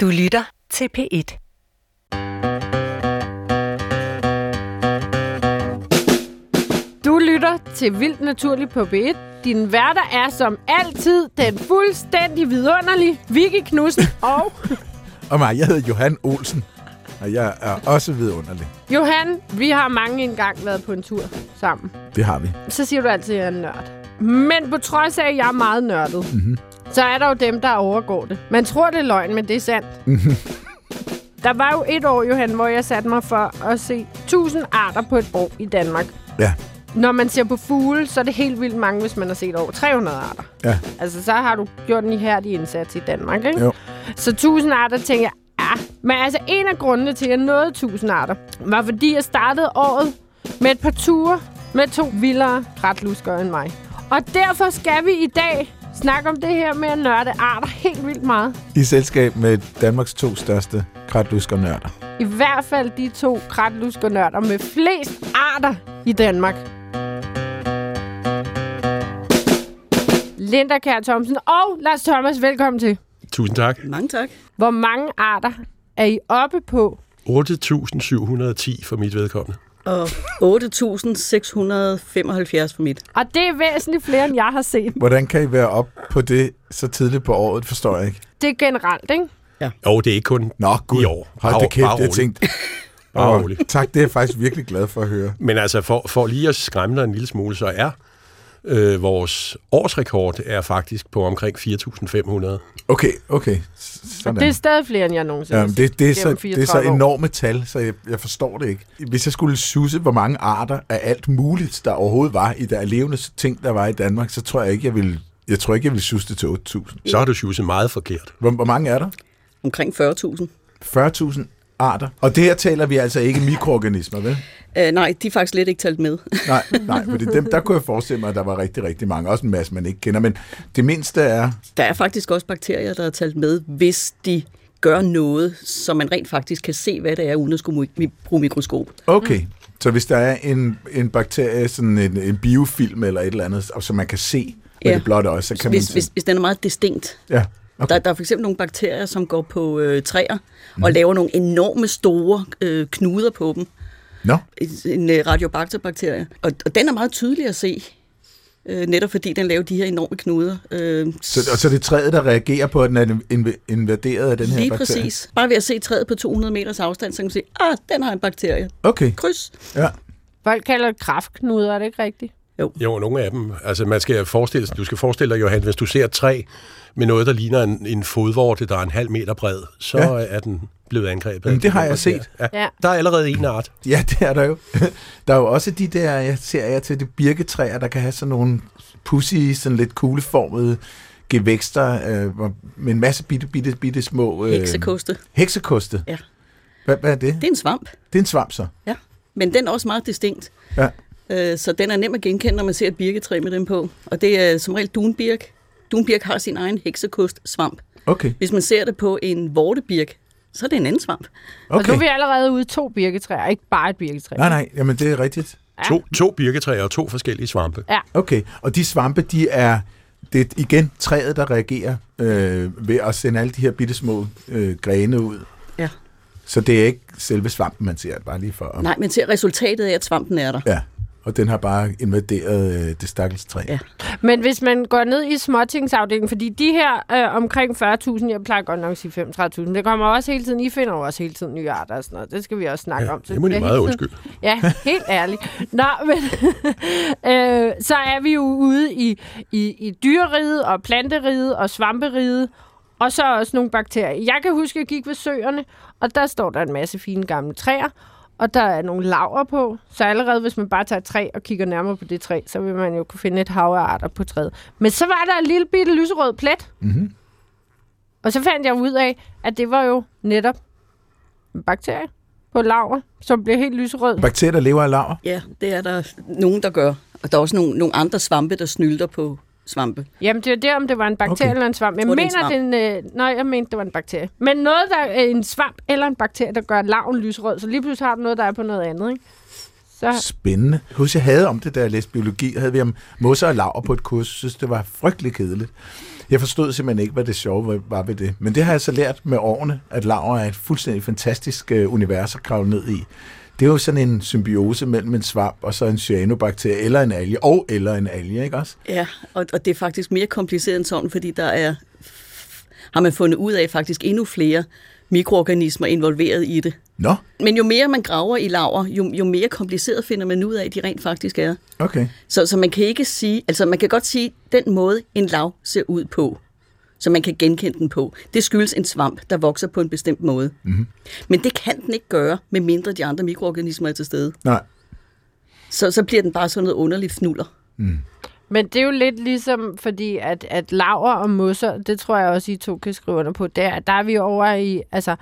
Du lytter til P1. Du lytter til Vildt Naturligt på B1. Din værter er som altid den fuldstændig vidunderlige Vicky Knudsen og Og mig, jeg hedder Johan Olsen, og jeg er også vidunderlig. Johan. Vi har mange engang været på en tur sammen. Det har vi. Så siger du altid, at jeg er en nørd. Men på trods af, at jeg er meget nørdet, mm-hmm. Så er der jo dem, der overgår det. Man tror, det er løgn, men det er sandt. Der var jo et år, Johan, hvor jeg satte mig for at se 1000 arter på et år i Danmark. Ja, Når man ser på fugle, så er det helt vildt mange, hvis man har set over 300 arter. ja, Altså, så har du gjort en ihærdig indsats i Danmark, ikke? jo. Så 1000 arter, tænker jeg, ja. Men altså, en af grundene til, at jeg nåede 1000 arter, var fordi, jeg startede året med et par ture med to vildere kratluskere end mig. Og derfor skal vi i dag snakke om det her med at nørde arter helt vildt meget. I selskab med Danmarks to største kratluskernørder. I hvert fald de to kratluskernørder med flest arter i Danmark. Linda Kjær Thomsen og Lars Thomas, velkommen til. Tusind tak. Mange tak. Hvor mange arter er I oppe på? 8.710 for mit vedkommende. Og 8.675 for mit. Og det er væsentligt flere, end jeg har set. Hvordan kan I være op på det så tidligt på året, forstår jeg ikke. Det er generelt, ikke? Jo, det er ikke kun Nå, gud. i år. Hold da kæft, bare jeg tænkte. Bare roligt. Tak, det er jeg faktisk virkelig glad for at høre. Men altså, for, for lige at skræmme dig en lille smule, så er øh, vores årsrekord er faktisk på omkring 4.500. Okay, okay. Sådan. Det er stadig flere, end jeg nogensinde Jamen, har det, det, er så, det er så 34 år. enorme tal, så jeg, jeg forstår det ikke. Hvis jeg skulle susse, hvor mange arter af alt muligt, der overhovedet var i der levende ting, der var i Danmark, så tror jeg ikke, jeg ville, jeg tror ikke, jeg ville susse det til 8.000. Så har du sjusset meget forkert. Hvor, hvor mange er der? Omkring 40.000. 40.000 arter. Og det her taler vi altså ikke mikroorganismer, vel? Uh, nej, de er faktisk lidt ikke talt med. Nej, nej, for dem, der kunne jeg forestille mig, at der var rigtig, rigtig mange. Også en masse, man ikke kender. Men det mindste er... Der er faktisk også bakterier, der er talt med, hvis de gør noget, så man rent faktisk kan se, hvad det er, uden at skulle bruge mikroskop. Okay, så hvis der er en, en bakterie, sådan en, en biofilm eller et eller andet, så man kan se med Ja. det blotte øje, så kan Hvis, man... hvis, hvis den er meget distinkt. Ja, okay. Der, der er for eksempel nogle bakterier, som går på øh, træer og laver nogle enorme store øh, knuder på dem. Nå, En øh, radiobacter-bakterie. Og, og den er meget tydelig at se, øh, netop fordi den laver de her enorme knuder. Øh, så, og så er det træet, der reagerer på, at den er inv- invaderet af den her Lige bakterie? præcis. Bare ved at se træet på 200 meters afstand, så kan man sige, ah, den har en bakterie. Okay, Kryds. ja. Folk kalder det kraftknuder, er det ikke rigtigt? Jo, nogle af dem. Altså, man skal forestille, du skal forestille dig, Johan, hvis du ser et træ med noget, der ligner en, en fodvorte, der er en halv meter bred, så Ja. er den blevet angrebet. Jamen, det har den jeg set. Ja. Ja. Der er allerede en art. Ja, det er der jo. Der er jo også de der, jeg ser jeg til, de birketræer, der kan have sådan nogle pussy, sådan lidt kugleformede gevækster øh, med en masse bitte, bitte, bitte små... Øh, Heksekoste. Heksekoste? Ja. Hvad, hvad er det? Det er en svamp, Det er en svamp så? ja. Men den er også meget distinkt. Ja. Øh, Så den er nem at genkende, når man ser et birketræ med dem på. Og det er som regel dunbirk. Dunbirk har sin egen heksekost svamp. Okay, Hvis man ser det på en vortebirk, så er det en anden svamp. Og nu okay. er vi allerede ude i to birketræer, ikke bare et birketræ. Nej, nej, jamen det er rigtigt. Ja. To, to birketræer og to forskellige svampe. Okay, og de svampe, de er... Det er igen træet, der reagerer øh, ved at sende alle de her bitte små øh, grene ud. Ja. Så det er ikke selve svampen, man ser, bare lige for... Nej, men ser resultatet af, at svampen er der. Ja, og den har bare invaderet øh, det stakkels træ. Ja. Men hvis man går ned i småtingsafdelingen, fordi de her øh, omkring 40.000, jeg plejer godt nok at sige 35.000, det kommer også hele tiden, I finder jo også hele tiden nye arter og sådan noget. Det skal vi også snakke Ja, om. Så det må de meget undskylde. Ja, helt ærligt. Nå, men øh, så er vi jo ude i, i, i dyreriget og planteriget og svamperiget, og så også nogle bakterier. Jeg kan huske, at jeg gik ved søerne, og der står der en masse fine gamle træer, og der er nogle laver på. Så allerede hvis man bare tager et træ og kigger nærmere på det træ, så vil man jo kunne finde et hav af arter på træet. Men så var der en lille bitte lyserød plet. Mm-hmm. Og så fandt jeg ud af, at det var jo netop en bakterie på laver, som blev helt lyserød. Bakterier, der lever af laver? Ja, det er der nogen, der gør. Og der er også nogle, nogle andre svampe, der snylter på svampe. Jamen, det er det, om det var en bakterie Okay. eller en svamp. Jeg tror, det er en mener, den... Øh, nej, jeg mente, det var en bakterie. Men noget, der er en svamp eller en bakterie, der gør laven lysrød, så lige pludselig har du noget, der er på noget andet, ikke? Så Spændende. Jeg husker, jeg havde om det, da jeg læste biologi. Der havde vi om mosser og laver på et kurs. Jeg synes, det var frygtelig kedeligt. Jeg forstod simpelthen ikke, hvad det sjove var ved det. Men det har jeg så lært med årene, at laver er et fuldstændig fantastisk øh, univers at kravle ned i. Det er jo sådan en symbiose mellem en svamp og så en cyanobakterie, eller en alge, og eller en alge, ikke også? Ja, og, og det er faktisk mere kompliceret end sådan, fordi der er, har man fundet ud af faktisk endnu flere mikroorganismer involveret i det. Nå, Men jo mere man graver i laver, jo, jo mere kompliceret finder man ud af, at de rent faktisk er. okay. Så, så man kan ikke sige, altså man kan godt sige, den måde en lav ser ud på, så man kan genkende den på, det skyldes en svamp, der vokser på en bestemt måde. Mm-hmm. Men det kan den ikke gøre, med mindre de andre mikroorganismer er til stede. Nej. Så, så bliver den bare sådan noget underligt fnuller. Men det er jo lidt ligesom, fordi at, at laver og mosser, det tror jeg også, I to kan skrive under på, der, der er vi over i, altså,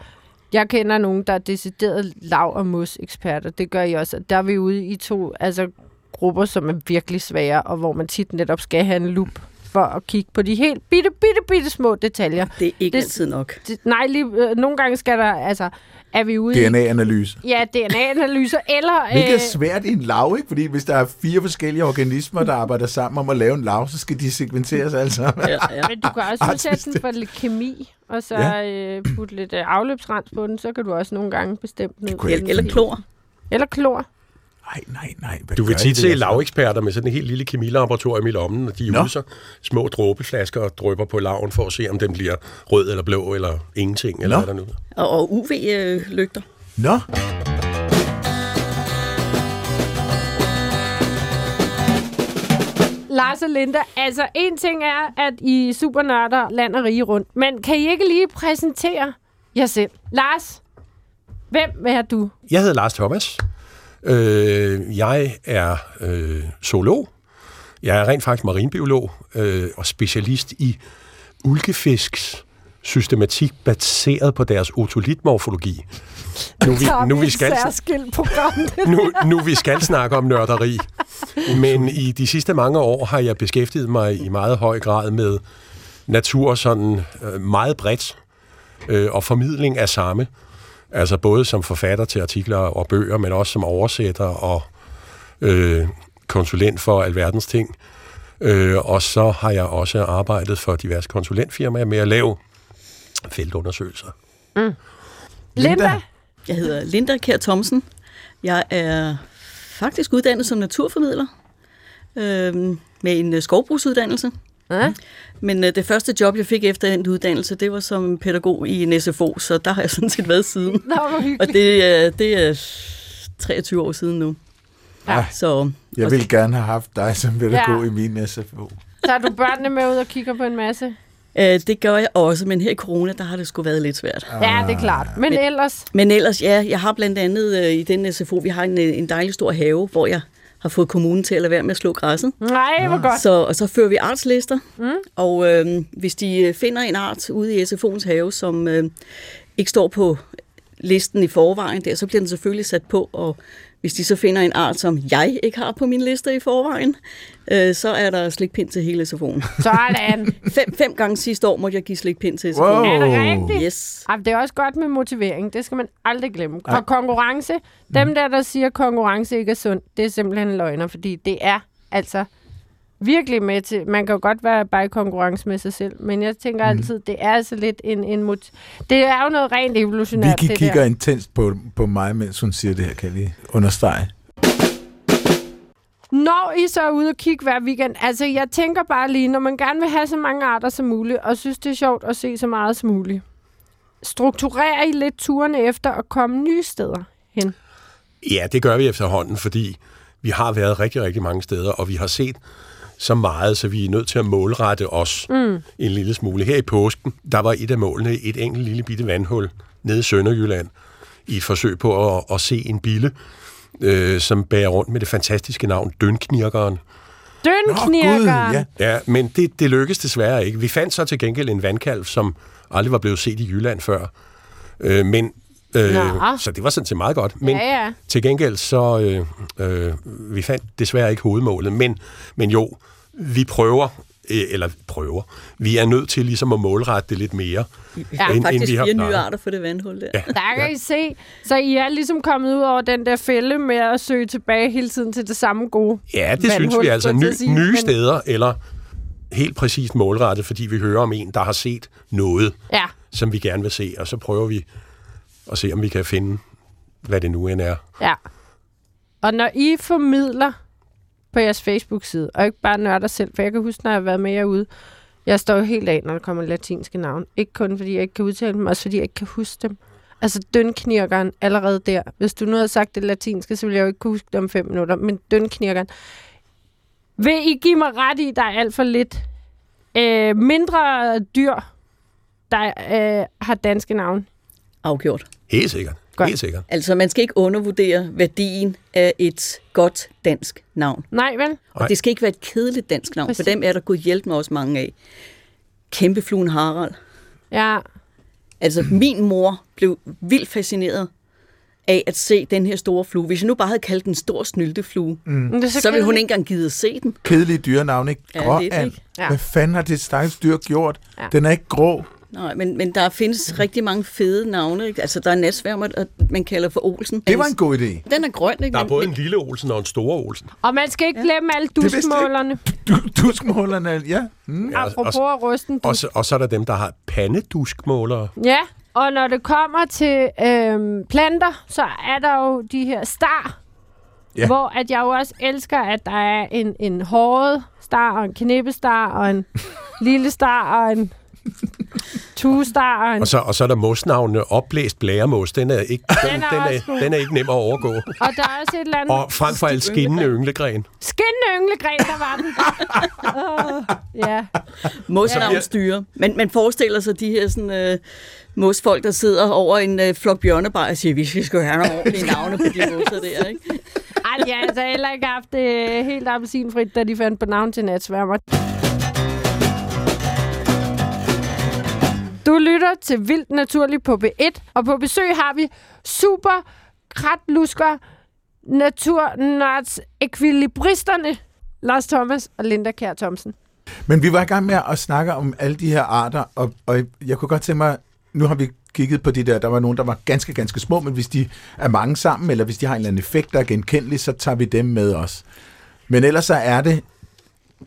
jeg kender nogen, der er decideret lav- og mos-eksperter, det gør I også, der er vi ude i to altså, grupper, som er virkelig svære, og hvor man tit netop skal have en lup for at kigge på de helt bitte, bitte, bitte små detaljer. Det er ikke Det- altid nok. Det, nej, lige, øh, nogle gange skal der, altså, er vi ude i... DNA-analyse. Ja, DNA-analyser, eller... Hvilket er øh, svært i en lav, ikke? Fordi hvis der er fire forskellige organismer, der arbejder sammen om at lave en lav, så skal de sekventeres alle sammen. Ja, ja. Men du kan også udsætte den for lidt kemi, og så Ja. øh, putte lidt øh, afløbsrens på den, så kan du også nogle gange bestemme Eller, eller klor. Eller klor. Nej, nej, nej. Hvad Du vil tit se der så? laveksperter med sådan en helt lille kemilaboratorium i lommen, og de Nå. user små dråbeflasker og drypper på laven for at se, om den bliver rød eller blå eller ingenting, eller Nå. hvad der nu. Og, og UV-lygter. Nå, Lars og Linda, altså en ting er, at I er supernørder land og rige rundt, men kan I ikke lige præsentere jer selv? Lars, hvem er du? Jeg hedder Lars Thomas. Øh, jeg er øh, zoolog. Jeg er rent faktisk marinbiolog øh, og specialist i ulkefisks systematik baseret på deres otolitmorfologi. Nu, vi, nu, vi skal, program. nu, nu vi skal snakke om nørderi. Men i de sidste mange år har jeg beskæftiget mig i meget høj grad med natur sådan øh, meget bredt øh, og formidling af samme. Altså både som forfatter til artikler og bøger, men også som oversætter og øh, konsulent for alverdens ting. Øh, og så har jeg også arbejdet for diverse konsulentfirmaer med at lave feltundersøgelser. Linda, Jeg hedder Linda Kjær Thomsen. Jeg er faktisk uddannet som naturformidler øhm, med en øh, skovbrugsuddannelse. Ja. Men øh, det første job, jeg fik efter den uddannelse, det var som pædagog i en SFO, så der har jeg sådan set været siden. Nå, hvor Og hyggeligt. det, er- det er 23 år siden nu. Ja. Så jeg ville gerne have haft dig som pædagog Ja. i min SFO. Tager du børnene med ud og kigger på en masse? øh, det gør jeg også, men her i corona, der har det sgu været lidt svært. Ja, det er klart. Men Men- ellers... Men ellers, ja, jeg har blandt andet øh, i den SFO, vi har en, øh, en dejlig stor have, hvor jeg har fået kommunen til at lade være med at slå græsset. Nej, hvor godt. Så, og så fører vi artslister, mm. og øh, hvis de øh, finder en art ude i SFO'ens have, som øh, ikke står på listen i forvejen der, så bliver den selvfølgelig sat på, og hvis de så finder en art, som jeg ikke har på min liste i forvejen, øh, så er der slikpind til hele SFO'en. Sådan. fem, fem gange sidste år måtte jeg give slikpind til SFO'en. Wow. Er det rigtigt? Yes. Ej, det er også godt med motivering. Det skal man aldrig glemme. Og konkurrence. Dem der, der siger, at konkurrence ikke er sundt, det er simpelthen løgner, fordi det er altså virkelig med til... Man kan jo godt være bare i konkurrence med sig selv, men jeg tænker altid, det er altså lidt en... en mot- det er jo noget rent evolutionært, Vicky det kigger der. intenst på, på mig, mens hun siger det her, kan jeg lige understrege. Når I så er ude og kigge hver weekend, altså jeg tænker bare lige, når man gerne vil have så mange arter som muligt, og synes, det er sjovt at se så meget som muligt, strukturerer I lidt turene efter at komme nye steder hen? Ja, det gør vi efterhånden, fordi vi har været rigtig, rigtig mange steder, og vi har set så meget, så vi er nødt til at målrette os mm. en lille smule. Her i påsken, der var et af målene et enkelt lille bitte vandhul nede i Sønderjylland, i et forsøg på at, at se en bille, øh, som bærer rundt med det fantastiske navn Dønknirkeren. Dønknirker! ja. Ja, men det, det lykkedes desværre ikke. Vi fandt så til gengæld en vandkalv, som aldrig var blevet set i Jylland før. Øh, men, øh, Nå. så det var sådan set meget godt. Men Ja, ja. til gengæld så, øh, øh, vi fandt desværre ikke hovedmålet. Men, men jo, vi prøver øh, eller prøver. Vi er nødt til ligesom at målrette det lidt mere. Ja, end- end faktisk vi har fire nye arter for det vandhul der. Ja. Der kan I se. Så I er ligesom kommet ud over den der fælde med at søge tilbage hele tiden til det samme gode. Ja, det synes vandhul, vi altså. Ny, sige. nye Men- steder, eller helt præcist målrettet, fordi vi hører om en, der har set noget, Ja, som vi gerne vil se, og så prøver vi og se, om vi kan finde, hvad det nu end er. ja. Og når I formidler på jeres Facebook-side, og ikke bare nørder selv, for jeg kan huske, når jeg har været med herude, jeg står jo helt af, når der kommer latinske navn. Ikke kun fordi jeg ikke kan udtale dem, også fordi jeg ikke kan huske dem. Altså dønknirkeren allerede der. Hvis du nu havde sagt det latinske, så ville jeg jo ikke kunne huske det om fem minutter. Men dønknirkeren. Vil I give mig ret i, der er alt for lidt øh, mindre dyr, der øh, har danske navn? Afgjort. Helt sikkert. Godt. Helt sikkert. Altså, man skal ikke undervurdere værdien af et godt dansk navn. Nej, vel? Nej. Og det skal ikke være et kedeligt dansk navn, Præcis. for dem er der gået hjælp med også mange af. Kæmpefluen Harald. Ja, Altså, min mor blev vildt fascineret af at se den her store flue. Hvis jeg nu bare havde kaldt den stor snylteflue, mm. det så, så ville hun ikke engang gide at se den. Kedelige dyrenavn, ikke? Ja, Grå lidt, and. ikke? Ja. Hvad fanden har det stakkels dyr gjort? Ja. Den er ikke grå. Nej, men, men der findes rigtig mange fede navne. Ikke? Altså, der er natsværmer, at man kalder for Olsen. Det var en god idé. Den er grøn, ikke? Der er både en lille Olsen og en store Olsen. Og man skal ikke glemme alle duskmålerne. Du, duskmålerne, ja. Mm. Ja, og, Apropos og, at ryste en og, så, og så er der dem, der har pandeduskmålere. Ja, og når det kommer til øhm, planter, så er der jo de her star, Ja. ja. hvor at jeg jo også elsker, at der er en, en håret star, og en knippestar, og en lille star, og en tuestar, og så, og så er der mosnavnene opblæst blæremos. Den er ikke, den, Den er den, er, god. den er ikke nem at overgå. Og der er også et eller andet... Og frem for alt skinnende ynglegren. Skinnende ynglegren, der var den. oh, ja. Mosnavnstyre. Men man forestiller sig de her sådan, øh, mosfolk, der sidder over en øh, flok bjørnebar og siger, vi skal have nogle ordentlige navne på de mosser der, ikke? Ej, de har altså heller ikke haft det helt appelsinfrit, da de fandt på navn til natsværmer. Du lytter til Vildt Naturligt på B1, og på besøg har vi super kratlusker naturnarts ekvilibristerne Lars Thomas og Linda Kær Thomsen. Men vi var i gang med at snakke om alle de her arter, og, og jeg kunne godt tænke mig, nu har vi kigget på de der, der var nogen, der var ganske, ganske små, men hvis de er mange sammen, eller hvis de har en eller anden effekt, der er genkendelig, så tager vi dem med os. Men ellers så er det,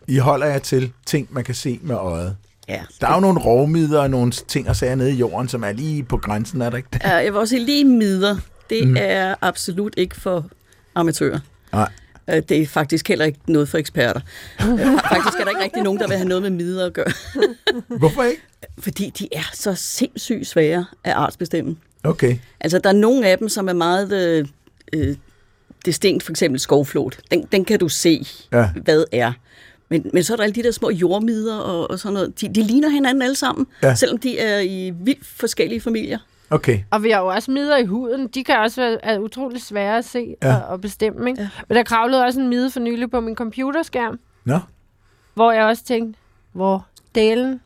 I holder jer til ting, man kan se med øjet. Ja. Der er jo nogle rovmidder og nogle ting og sager nede i jorden, som er lige på grænsen, er der ikke det? Uh, jeg vil også sige, lige midder, det mm. er absolut ikke for amatører. Nej. Uh, det er faktisk heller ikke noget for eksperter. Uh, faktisk er der ikke rigtig nogen, der vil have noget med midder at gøre. Hvorfor ikke? Fordi de er så sindssygt svære at artsbestemme. Okay. Altså, der er nogle af dem, som er meget øh, øh, distinkt, for eksempel skovflot. Den, den kan du se, Ja. hvad er. Men, men så er der alle de der små jordmider og, og sådan noget. De, de ligner hinanden alle sammen, Ja. selvom de er i vildt forskellige familier. Okay. Og vi har jo også midder i huden. De kan også være er utrolig svære at se Ja. ja. og, og bestemme. Ikke? Ja. Men der kravlede også en mide for nylig på min computerskærm, Nå. hvor jeg også tænkte, hvor delen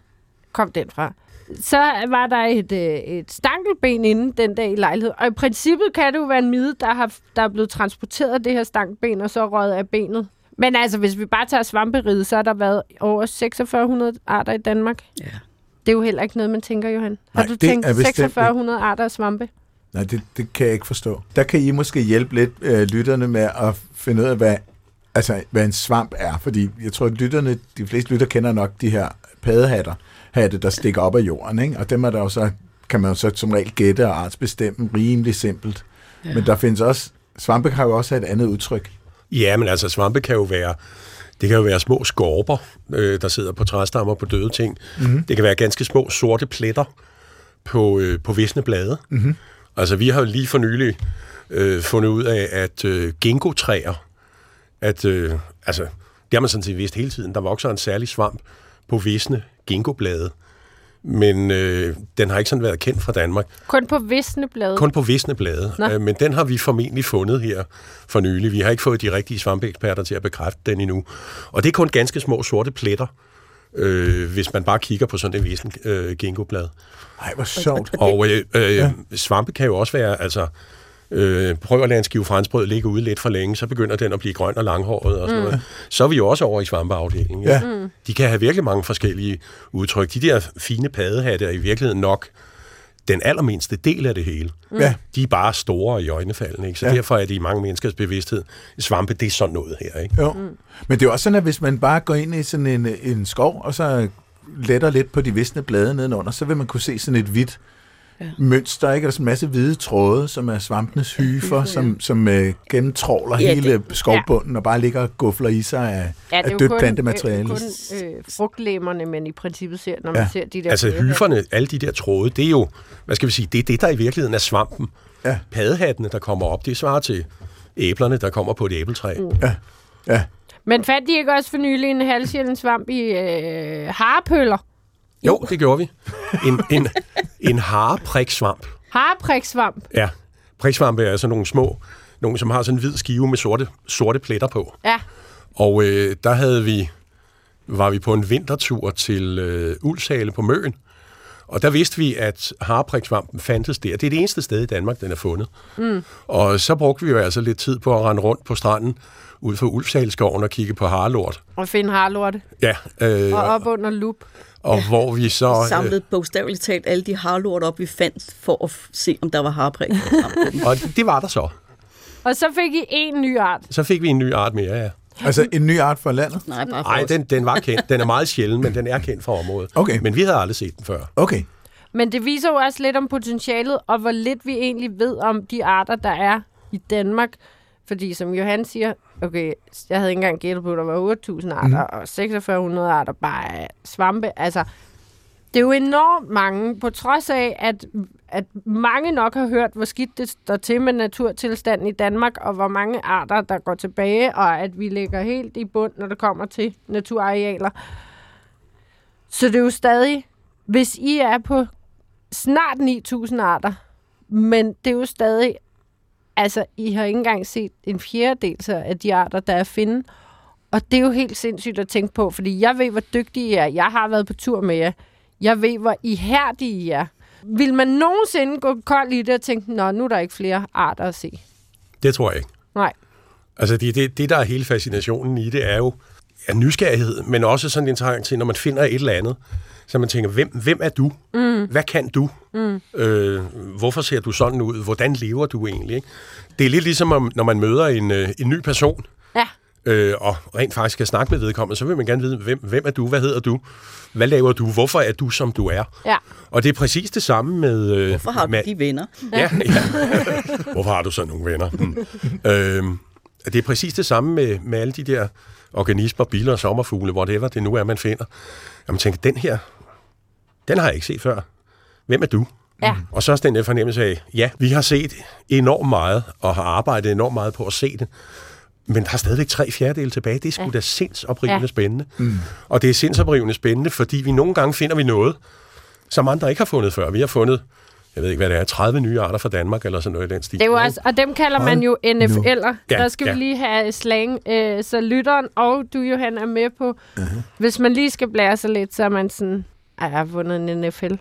kom den fra? Så var der et, øh, et stankelben inde den dag i lejligheden. Og i princippet kan det jo være en mide, der, har, der er blevet transporteret det her stankelben, og så røget af benet. Men altså, hvis vi bare tager svamperiget, så har der været over 4600 arter i Danmark. Ja. Det er jo heller ikke noget, man tænker, Johan. Har Nej, du det tænkt er bestemt ikke. 4600 arter af svampe? Nej, det, det kan jeg ikke forstå. Der kan I måske hjælpe lidt øh, lytterne med at finde ud af, hvad, altså, hvad en svamp er. Fordi jeg tror, at lytterne, de fleste lytter kender nok de her paddehatter, hatte, der stikker op af jorden. Ikke? Og dem er der jo så, kan man jo så som regel gætte og artsbestemme rimelig simpelt. Ja. Men der findes også, svampe kan jo også have et andet udtryk. Ja, men altså svampe kan jo være, det kan jo være små skorper, øh, der sidder på træstammer på døde ting. Mm-hmm. Det kan være ganske små sorte pletter på, øh, på visne blade. Mm-hmm. Altså vi har jo lige for nylig øh, fundet ud af, at øh, ginkgotræer, at øh, altså, det har man sådan set vidst hele tiden, der vokser en særlig svamp på visne ginkgoblade. Men øh, den har ikke sådan været kendt fra Danmark. Kun på visne blade. Kun på visne blade. Øh, men den har vi formentlig fundet her for nylig. Vi har ikke fået de rigtige svampeeksperter til at bekræfte den endnu. Og det er kun ganske små sorte pletter, øh, hvis man bare kigger på sådan et visen øh, ginkgoblad. Ej, hvor sjovt. Og øh, øh, ja. svampe kan jo også være, altså, øh, prøver at lade en skive franskbrød ligge ude lidt for længe, så begynder den at blive grøn og langhåret og sådan mm. noget. Så er vi jo også over i svampeafdelingen. Ja. Mm. De kan have virkelig mange forskellige udtryk. De der fine paddehatte er i virkeligheden nok den allermindste del af det hele. Mm. Ja. De er bare store i øjnefaldene, ikke? så Ja. derfor er det i mange menneskers bevidsthed. Svampe, det er sådan noget her. Ikke? Jo. Mm. Men det er også sådan, at hvis man bare går ind i sådan en, en skov, og så letter lidt på de visne blade nedenunder, så vil man kunne se sådan et hvidt ja. mønster, ikke? Der er en masse hvide tråde, som er svampenes hyfer, ja. som, som øh, gennemtråler Ja, ja, det- hele skovbunden og bare ligger og gufler i sig af, Ja, det af er dødt kun, plantemateriale. øh, kun øh, frugtlæmmerne, men i princippet ser, når man Ja. ser de der... Altså hyferne, alle de der tråde, det er jo, hvad skal vi sige, det er det, der i virkeligheden er svampen. Ja. Paddehattene, der kommer op, det svarer til æblerne, der kommer på et æbletræ. Mm. Ja, ja. Men fandt de ikke også for nylig en halvsjælden svamp i øh, harpøller? Jo, det gjorde vi. En, en, en harepriksvamp. Harpriksvamp. Ja, priksvampe er altså nogle små, nogle som har sådan en hvid skive med sorte, sorte pletter på. Ja. Og øh, der havde vi, var vi på en vintertur til øh, Ulshale på Møn. Og der vidste vi, at harepriksvampen fandtes der. Det er det eneste sted i Danmark, den er fundet. Mm. Og så brugte vi jo altså lidt tid på at rende rundt på stranden ud for Ulfshalskoven og kigge på harlort. Og finde harlorte. Ja, øh, Og og, op under lup. og hvor vi så... øh, Samlet bogstaveligt talt alle de harlort op, vi fandt, for at se, om der var harpræg. Og det var der så. Og så fik I en ny art. Så fik vi en ny art mere, ja. Altså en ny art for landet? Nej, bare for Nej, den, den var kendt. Den er meget sjælden, men den er kendt fra området. Okay. Men vi havde aldrig set den før. Okay. Men det viser jo også lidt om potentialet, og hvor lidt vi egentlig ved om de arter, der er i Danmark. Fordi som Johan siger, okay, jeg havde ikke engang gættet på, at der var 8.000 arter, mm. og 4600 arter bare svampe. Altså, det er jo enormt mange, på trods af, at, at mange nok har hørt, hvor skidt det står til med naturtilstanden i Danmark, og hvor mange arter, der går tilbage, og at vi ligger helt i bund, når det kommer til naturarealer. Så det er jo stadig, hvis I er på snart 9.000 arter, men det er jo stadig, altså I har ikke engang set en fjerdedel så af de arter, der er at finde. Og det er jo helt sindssygt at tænke på, fordi jeg ved, hvor dygtige I er. Jeg har været på tur med jer. Jeg ved, hvor ihærdige I er. Vil man nogensinde gå kold i det og tænke, nå, nu er der ikke flere arter at se? Det tror jeg ikke. Nej. Altså, det, det, det der er hele fascinationen i det, er jo ja, nysgerrighed, men også sådan en trang til, når man finder et eller andet, så man tænker, hvem, hvem er du? Mm. Hvad kan du? Mm. Øh, hvorfor ser du sådan ud? Hvordan lever du egentlig? Ikke? Det er lidt ligesom, om, når man møder en, øh, en ny person, Ja. Øh, og rent faktisk skal snakke med vedkommende, så vil man gerne vide, hvem, hvem er du? Hvad hedder du? Hvad laver du? Hvorfor er du, som du er? Ja. Og det er præcis det samme med... Øh, Hvorfor har du med, de venner? Ja, ja. Hvorfor har du så nogle venner? Hmm. øhm, det er præcis det samme med, med alle de der organismer, biler og sommerfugle, whatever det nu er, man finder. Jamen tænker, den her, den har jeg ikke set før. Hvem er du? Ja. Og så også den der fornemmelse af, ja, vi har set enormt meget, og har arbejdet enormt meget på at se det, men der er stadigvæk tre fjerdedele tilbage. Det er sgu Ja. da sindsoprivende Ja. spændende. Mm. Og det er sindsoprivende spændende, fordi vi nogle gange finder vi noget, som andre ikke har fundet før. Vi har fundet, jeg ved ikke, hvad det er, 30 nye arter fra Danmark, eller sådan noget i den stil. Det er jo også, og dem kalder man jo NFL'er. Ja, Der skal ja. vi lige have slang. Øh, så lytteren og du, Johan, er med på. Uh-huh. Hvis man lige skal blære sig lidt, så er man sådan, "Ej, jeg har vundet en NFL.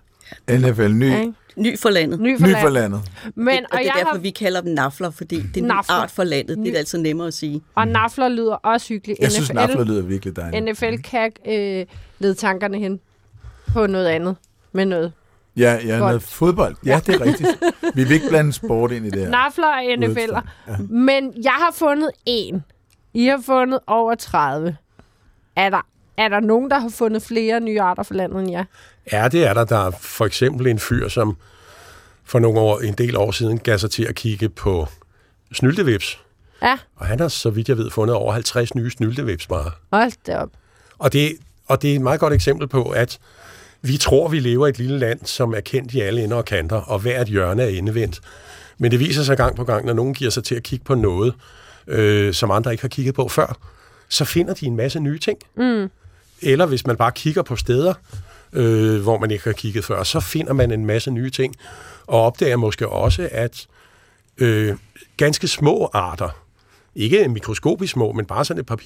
NFL, ny, Ja, ikke? Ny for landet. Ny for, ny for landet. Men, og og, det er jeg derfor, har, vi kalder dem nafler, fordi det er en Nafler. art for landet. Det Ny- er altså nemmere at sige. og nafler lyder også hyggeligt. Jeg synes, NFL, nafler lyder virkelig dejligt. NFL kan øh, lede tankerne hen på noget andet. Med noget. Ja, ja, noget Golf. fodbold. Ja, det er rigtigt. Vi vil ikke blande sport ind i det her. Nafler og NFL'er. Ja. Men jeg har fundet en. I har fundet over 30. Er der, er der nogen, der har fundet flere nye arter for landet end jer? Ja, det er der. Der er for eksempel en fyr, som for nogle år, en del år siden gav sig til at kigge på snyltevips. Ja, Og han har, så vidt jeg ved, fundet over 50 nye snyltevips bare. hold da op. Og det, og det er et meget godt eksempel på, at vi tror, vi lever i et lille land, som er kendt i alle ender og kanter, og hvert hjørne er endevendt. Men det viser sig gang på gang, når nogen giver sig til at kigge på noget, øh, som andre ikke har kigget på før, så finder de en masse nye ting. Mm. Eller hvis man bare kigger på steder, øh, hvor man ikke har kigget før, så finder man en masse nye ting, og opdager måske også, at øh, ganske små arter, ikke mikroskopisk små, men bare sådan et par,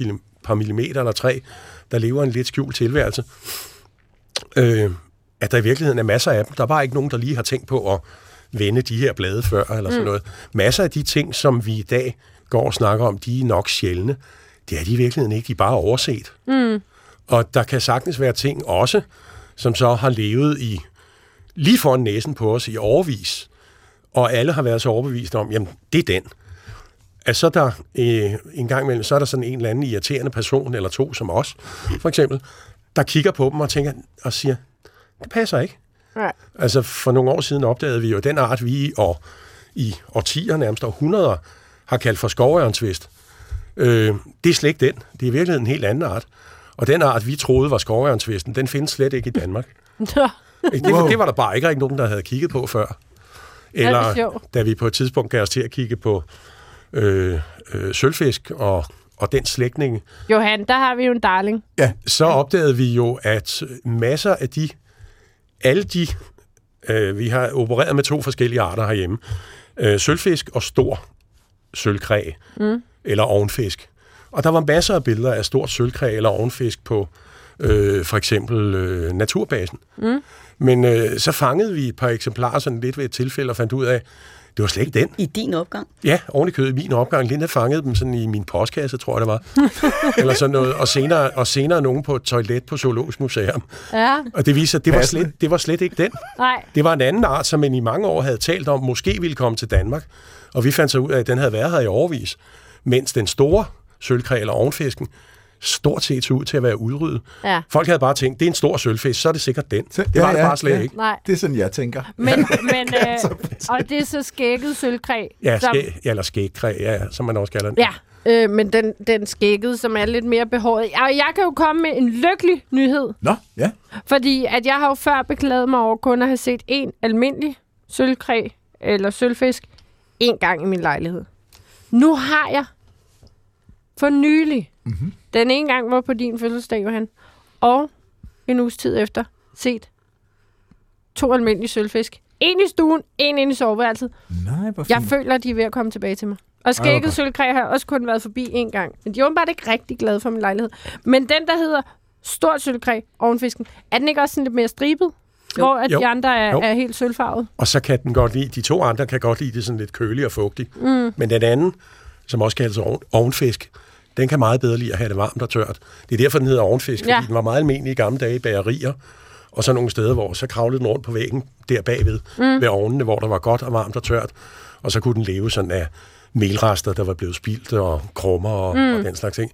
par millimeter eller tre, der lever en lidt skjult tilværelse, øh, at der i virkeligheden er masser af dem. Der er bare ikke nogen, der lige har tænkt på at vende de her blade før, eller sådan noget. Masser af de ting, som vi i dag går og snakker om, de er nok sjældne. Det er de i virkeligheden ikke, de er bare overset. Mm. Og der kan sagtens være ting også, som så har levet i lige foran næsen på os i overvis, og alle har været så overbevist om, jamen, det er den. At så der øh, en gang imellem, så er der sådan en eller anden irriterende person, eller to som os, for eksempel, der kigger på dem og tænker og siger, det passer ikke. Nej. Altså for nogle år siden opdagede vi jo, den art, vi og i årtier, nærmest århundreder, har kaldt for skoværensvist, øh, det er slet ikke den. Det er i virkeligheden en helt anden art. Og den art, vi troede var skoværensvisten, den findes slet ikke i Danmark. Nå? Det, wow. det var der bare ikke rigtig nogen, der havde kigget på før. er Eller sjovt. da vi på et tidspunkt gav os til at kigge på øh, øh, sølvfisk og, og den slægtning, Johan, der har vi jo en darling. så opdagede vi jo, at masser af de, alle de, øh, vi har opereret med to forskellige arter herhjemme, øh, sølvfisk og stor sølvkræ, mm. eller ovenfisk. Og der var masser af billeder af stort sølvkræ eller ovenfisk på øh, for eksempel øh, naturbasen. Mm. Men øh, så fangede vi et par eksemplarer sådan lidt ved et tilfælde og fandt ud af, det var slet ikke den. I din opgang. Ja, oven i kødet i min opgang. Linda fangede dem sådan i min postkasse, tror jeg det var. Eller sådan noget. Og senere, og senere nogen på et toilet på Zoologisk Museum. Ja, Og det viser, at det var, slet, det var slet ikke den. nej. Det var en anden art, som man i mange år havde talt om, måske ville komme til Danmark. Og vi fandt så ud af, at den havde været her i overvis. Mens den store sølvkræ eller ovenfisken stort set så ud til at være udryddet. Ja. Folk havde bare tænkt, det er en stor sølvfisk, så er det sikkert den. Så- Det ja, var det ja, bare slet ja. ikke. Nej, Det er sådan, jeg tænker. men, men øh, og det er så skægget sølvkræ. Ja, som, skæ, ja, eller skægkræ, ja, som man også kalder den. ja øh, men den, den skægget, som er lidt mere behåret. Og jeg kan jo komme med en lykkelig nyhed, Nå, ja. fordi at jeg har jo før beklaget mig over kun at have set en almindelig sølvkræ eller sølvfisk en gang i min lejlighed. Nu har jeg for nylig, mm-hmm. den ene gang var på din fødselsdag, Johan, og en uges tid efter, set to almindelige sølvfisk. En i stuen, en inde i soveværelset. Nej, hvor Jeg fint. føler, at de er ved at komme tilbage til mig. Og skægget sølvkræ har også kun været forbi en gang. Men de er åbenbart ikke rigtig glade for min lejlighed. Men den, der hedder stort sølvkræ ovenfisken, er den ikke også sådan lidt mere stribet? Jo. Hvor at Jo. de andre er, Jo. er helt sølvfarvet. Og så kan den godt lide, de to andre kan godt lide det sådan lidt køligt og fugtigt. Mm. Men den anden, som også kaldes oven, ovenfisk, den kan meget bedre lide at have det varmt og tørt. Det er derfor, den hedder ovenfisk, fordi Ja. den var meget almindelig i gamle dage i bagerier, og så nogle steder, hvor så kravlede den rundt på væggen der bagved, mm. ved ovnene, hvor der var godt og varmt og tørt, og så kunne den leve sådan af melrester, der var blevet spildt, og krummer og, mm. og den slags ting.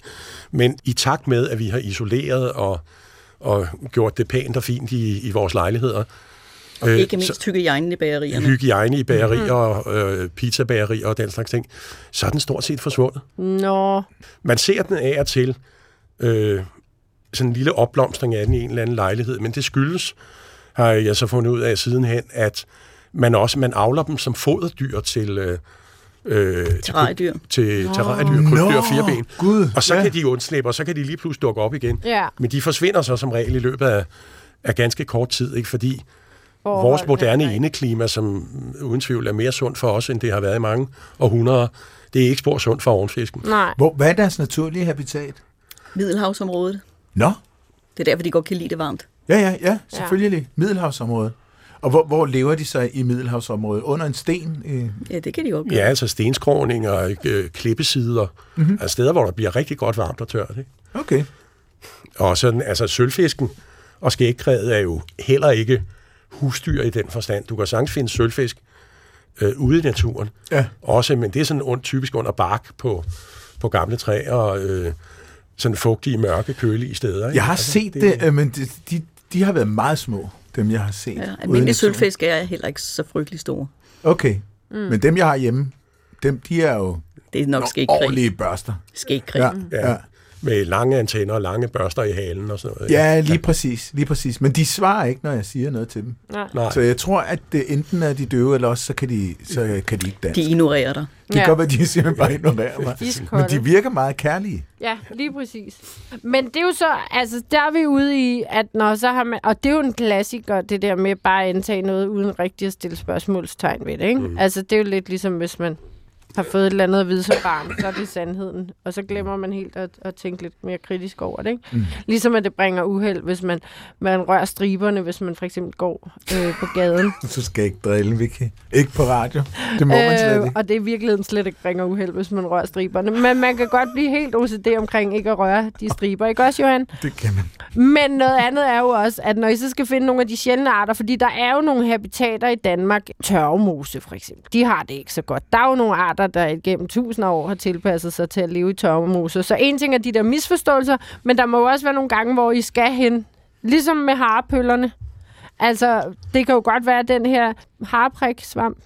Men i takt med, at vi har isoleret og, og gjort det pænt og fint i, i vores lejligheder, Og Øh, ikke mindst så- hygiejnen i bagerierne. hygiejne i bagerier, mm. øh, pizzabagerier og den slags ting, så er den stort set forsvundet. Nå, Man ser den af og til, øh, sådan en lille opblomstring af den i en eller anden lejlighed, men det skyldes, har jeg så fundet ud af sidenhen, at man også man avler dem som foderdyr til, øh, øh, til, Terrariedyr. til terrariedyr, krybdyr og fireben. Gud. Og så ja. kan de undslippe, og så kan de lige pludselig dukke op igen. ja. Men de forsvinder så som regel i løbet af, af ganske kort tid, ikke? fordi Forholdene vores er moderne indeklima, som uden tvivl er mere sundt for os, end det har været i mange århundreder, det er ikke spor sundt for ovenfisken. Nej. Hvor, hvad er deres naturlige habitat? Middelhavsområdet. Nå, Det er derfor, de godt kan lide det varmt. ja, ja, ja, selvfølgelig. Ja. Middelhavsområdet. Og hvor, hvor lever de så i Middelhavsområdet? Under en sten? Øh, Ja, det kan de godt gøre. Ja, altså stenskråninger, øh, klippesider, mm-hmm. altså steder, hvor der bliver rigtig godt varmt og tørt. Ikke? okay. Og sådan, altså sølvfisken og skægkrædet er jo heller ikke husdyr i den forstand. Du kan sagtens finde sølvfisk øh, ude i naturen. Ja. Også, men det er sådan und, typisk under bark på, på gamle træer, og øh, sådan fugtige, mørke, kølige steder. Ikke? Jeg har Altså, set det, øh, men de, de, de har været meget små, dem jeg har set. Ja, almindelige sølvfisk er heller ikke så frygtelig store. Okay, mm. men dem jeg har hjemme, dem, de er jo Det er nok skægkræ. ordentlige børster. Skægkræ. Ja, Ja. Ja. Med lange antenner og lange børster i halen og sådan noget. ja, lige præcis, lige præcis. Men de svarer ikke, når jeg siger noget til dem. Nej. Nej. Så jeg tror, at det, enten er de døve, eller også så kan de, så kan de ikke dansk. De ignorerer dig. Det kan Ja. godt være, de simpelthen bare ignorerer mig. Men de virker meget kærlige. Ja, lige præcis. Men det er jo så, altså der er vi ude i, at når så har man, og det er jo en klassiker, det der med bare at indtage noget uden rigtig at stille spørgsmålstegn ved det, ikke? Mm. Altså det er jo lidt ligesom, hvis man har fået et eller andet at vide som barn, så er det sandheden. Og så glemmer man helt at, at tænke lidt mere kritisk over det. Ikke? Mm. Ligesom at det bringer uheld, hvis man, man rører striberne, hvis man for eksempel går øh, på gaden. Så skal ikke drille, Vicky. Ikke på radio. Det må øh, man slet ikke. Og det i virkeligheden slet ikke bringer uheld, hvis man rører striberne. Men man kan godt blive helt OCD omkring ikke at røre de striber. Ikke også, Johan? Det kan man. Men noget andet er jo også, at når I så skal finde nogle af de sjældne arter, fordi der er jo nogle habitater i Danmark, tørvemose for eksempel, de har det ikke så godt. Der er jo nogle arter, der gennem af år har tilpasset sig til at leve i tørvemose. Så en ting er de der misforståelser, men der må jo også være nogle gange, hvor I skal hen, ligesom med harpøllerne. Altså, det kan jo godt være, at den her harprik-svamp,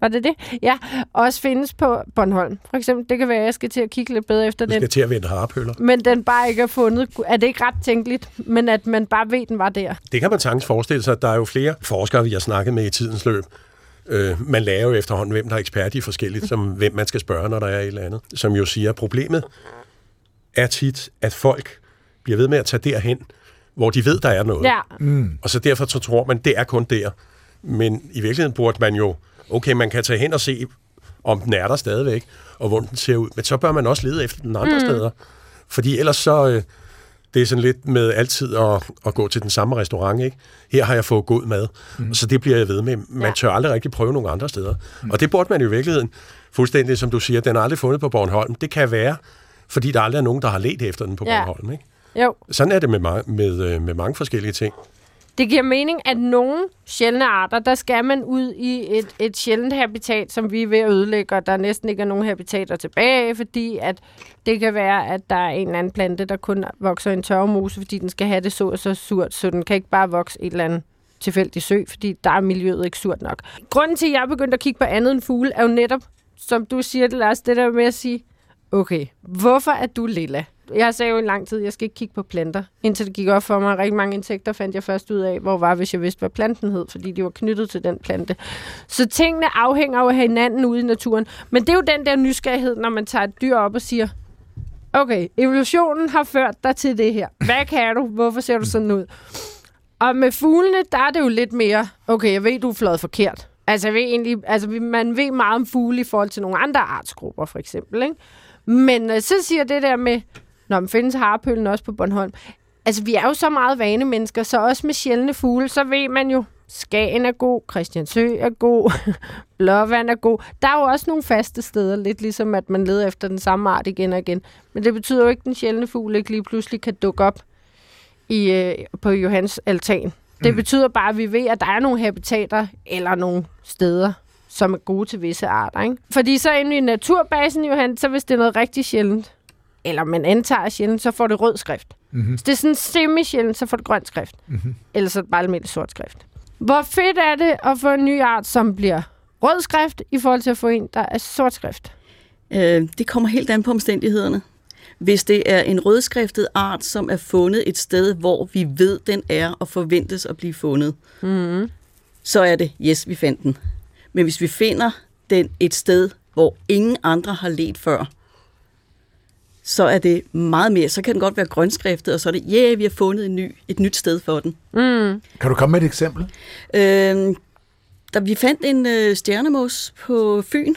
var det det? Ja, også findes på Bornholm. For eksempel, det kan være, at jeg skal til at kigge lidt bedre efter Du den. skal til at vende harpøller. Men den bare ikke er fundet. Er det ikke ret tænkeligt? Men at man bare ved, at den var der. Det kan man sagtens forestille sig. Der er jo flere forskere, vi har snakket med i tidens løb. Øh, man lærer jo efterhånden, hvem der er ekspert i forskelligt, som hvem man skal spørge, når der er et eller andet. Som jo siger, at problemet er tit, at folk bliver ved med at tage derhen, hvor de ved, der er noget. Ja, Og så derfor så tror man, det er kun der. Men i virkeligheden burde man jo, okay, man kan tage hen og se, om den er der stadigvæk, og hvordan den ser ud. Men så bør man også lede efter den andre mm. steder. Fordi ellers så, øh, det er sådan lidt med altid at, at gå til den samme restaurant, ikke? Her har jeg fået god mad, mm. så det bliver jeg ved med. Man Ja. tør aldrig rigtig prøve nogle andre steder. Mm. Og det burde man jo i virkeligheden, fuldstændig som du siger, den er aldrig fundet på Bornholm. Det kan være, fordi der aldrig er nogen, der har let efter den på Ja. Bornholm, ikke? jo. Sådan er det med, med, øh, med mange forskellige ting. Det giver mening, at nogle sjældne arter, der skal man ud i et, et sjældent habitat, som vi er ved at ødelægge, og der næsten ikke er nogen habitater tilbage, fordi at det kan være, at der er en eller anden plante, der kun vokser i en tørvemose, fordi den skal have det så og så surt, så den kan ikke bare vokse i et eller andet tilfældig sø, fordi der er miljøet ikke surt nok. Grunden til, at jeg er begyndt at kigge på andet end fugle, er jo netop, som du siger det, Lars, det der med at sige, okay, hvorfor er du lilla? Jeg sagde jo en lang tid, at jeg skal ikke kigge på planter. Indtil det gik op for mig, at rigtig mange insekter fandt jeg først ud af, hvor var, hvis jeg vidste, hvad planten hed, fordi de var knyttet til den plante. Så tingene afhænger jo af hinanden ude i naturen. Men det er jo den der nysgerrighed, når man tager et dyr op og siger, okay, evolutionen har ført dig til det her. Hvad kan du? Hvorfor ser du sådan ud? Og med fuglene, der er det jo lidt mere, okay, jeg ved, du er fløjet forkert. Altså, jeg ved egentlig, altså, vi- man ved meget om fugle i forhold til nogle andre artsgrupper, for eksempel. Ikke? Men øh, så siger det der med, når man findes harpøllen også på Bornholm. Altså, vi er jo så meget vanemennesker, så også med sjældne fugle, så ved man jo, Skagen er god, Christiansø er god, Blåvand er god. Der er jo også nogle faste steder, lidt ligesom at man leder efter den samme art igen og igen. Men det betyder jo ikke, at den sjældne fugl ikke lige pludselig kan dukke op i, øh, på Johans altan. Det betyder bare, at vi ved, at der er nogle habitater eller nogle steder, som er gode til visse arter. Ikke? Fordi så inde i naturbasen, Johan, så hvis det er noget rigtig sjældent, eller man antager er sjældent, så får det rød skrift. Mm-hmm. Hvis det er sådan semi-sjældent, så får det grøn skrift. Mm-hmm. Eller så er det bare almindelig sort skrift. Hvor fedt er det at få en ny art, som bliver rød skrift, i forhold til at få en, der er sort skrift? Øh, det kommer helt an på omstændighederne. Hvis det er en rødskriftet art, som er fundet et sted, hvor vi ved, den er og forventes at blive fundet, mm. så er det, yes, vi fandt den. Men hvis vi finder den et sted, hvor ingen andre har let før, så er det meget mere. Så kan den godt være grønskriftet, og så er det, ja, yeah, vi har fundet en ny, et nyt sted for den. Kan du komme med et eksempel? Øh, da vi fandt en øh, stjernemos på Fyn,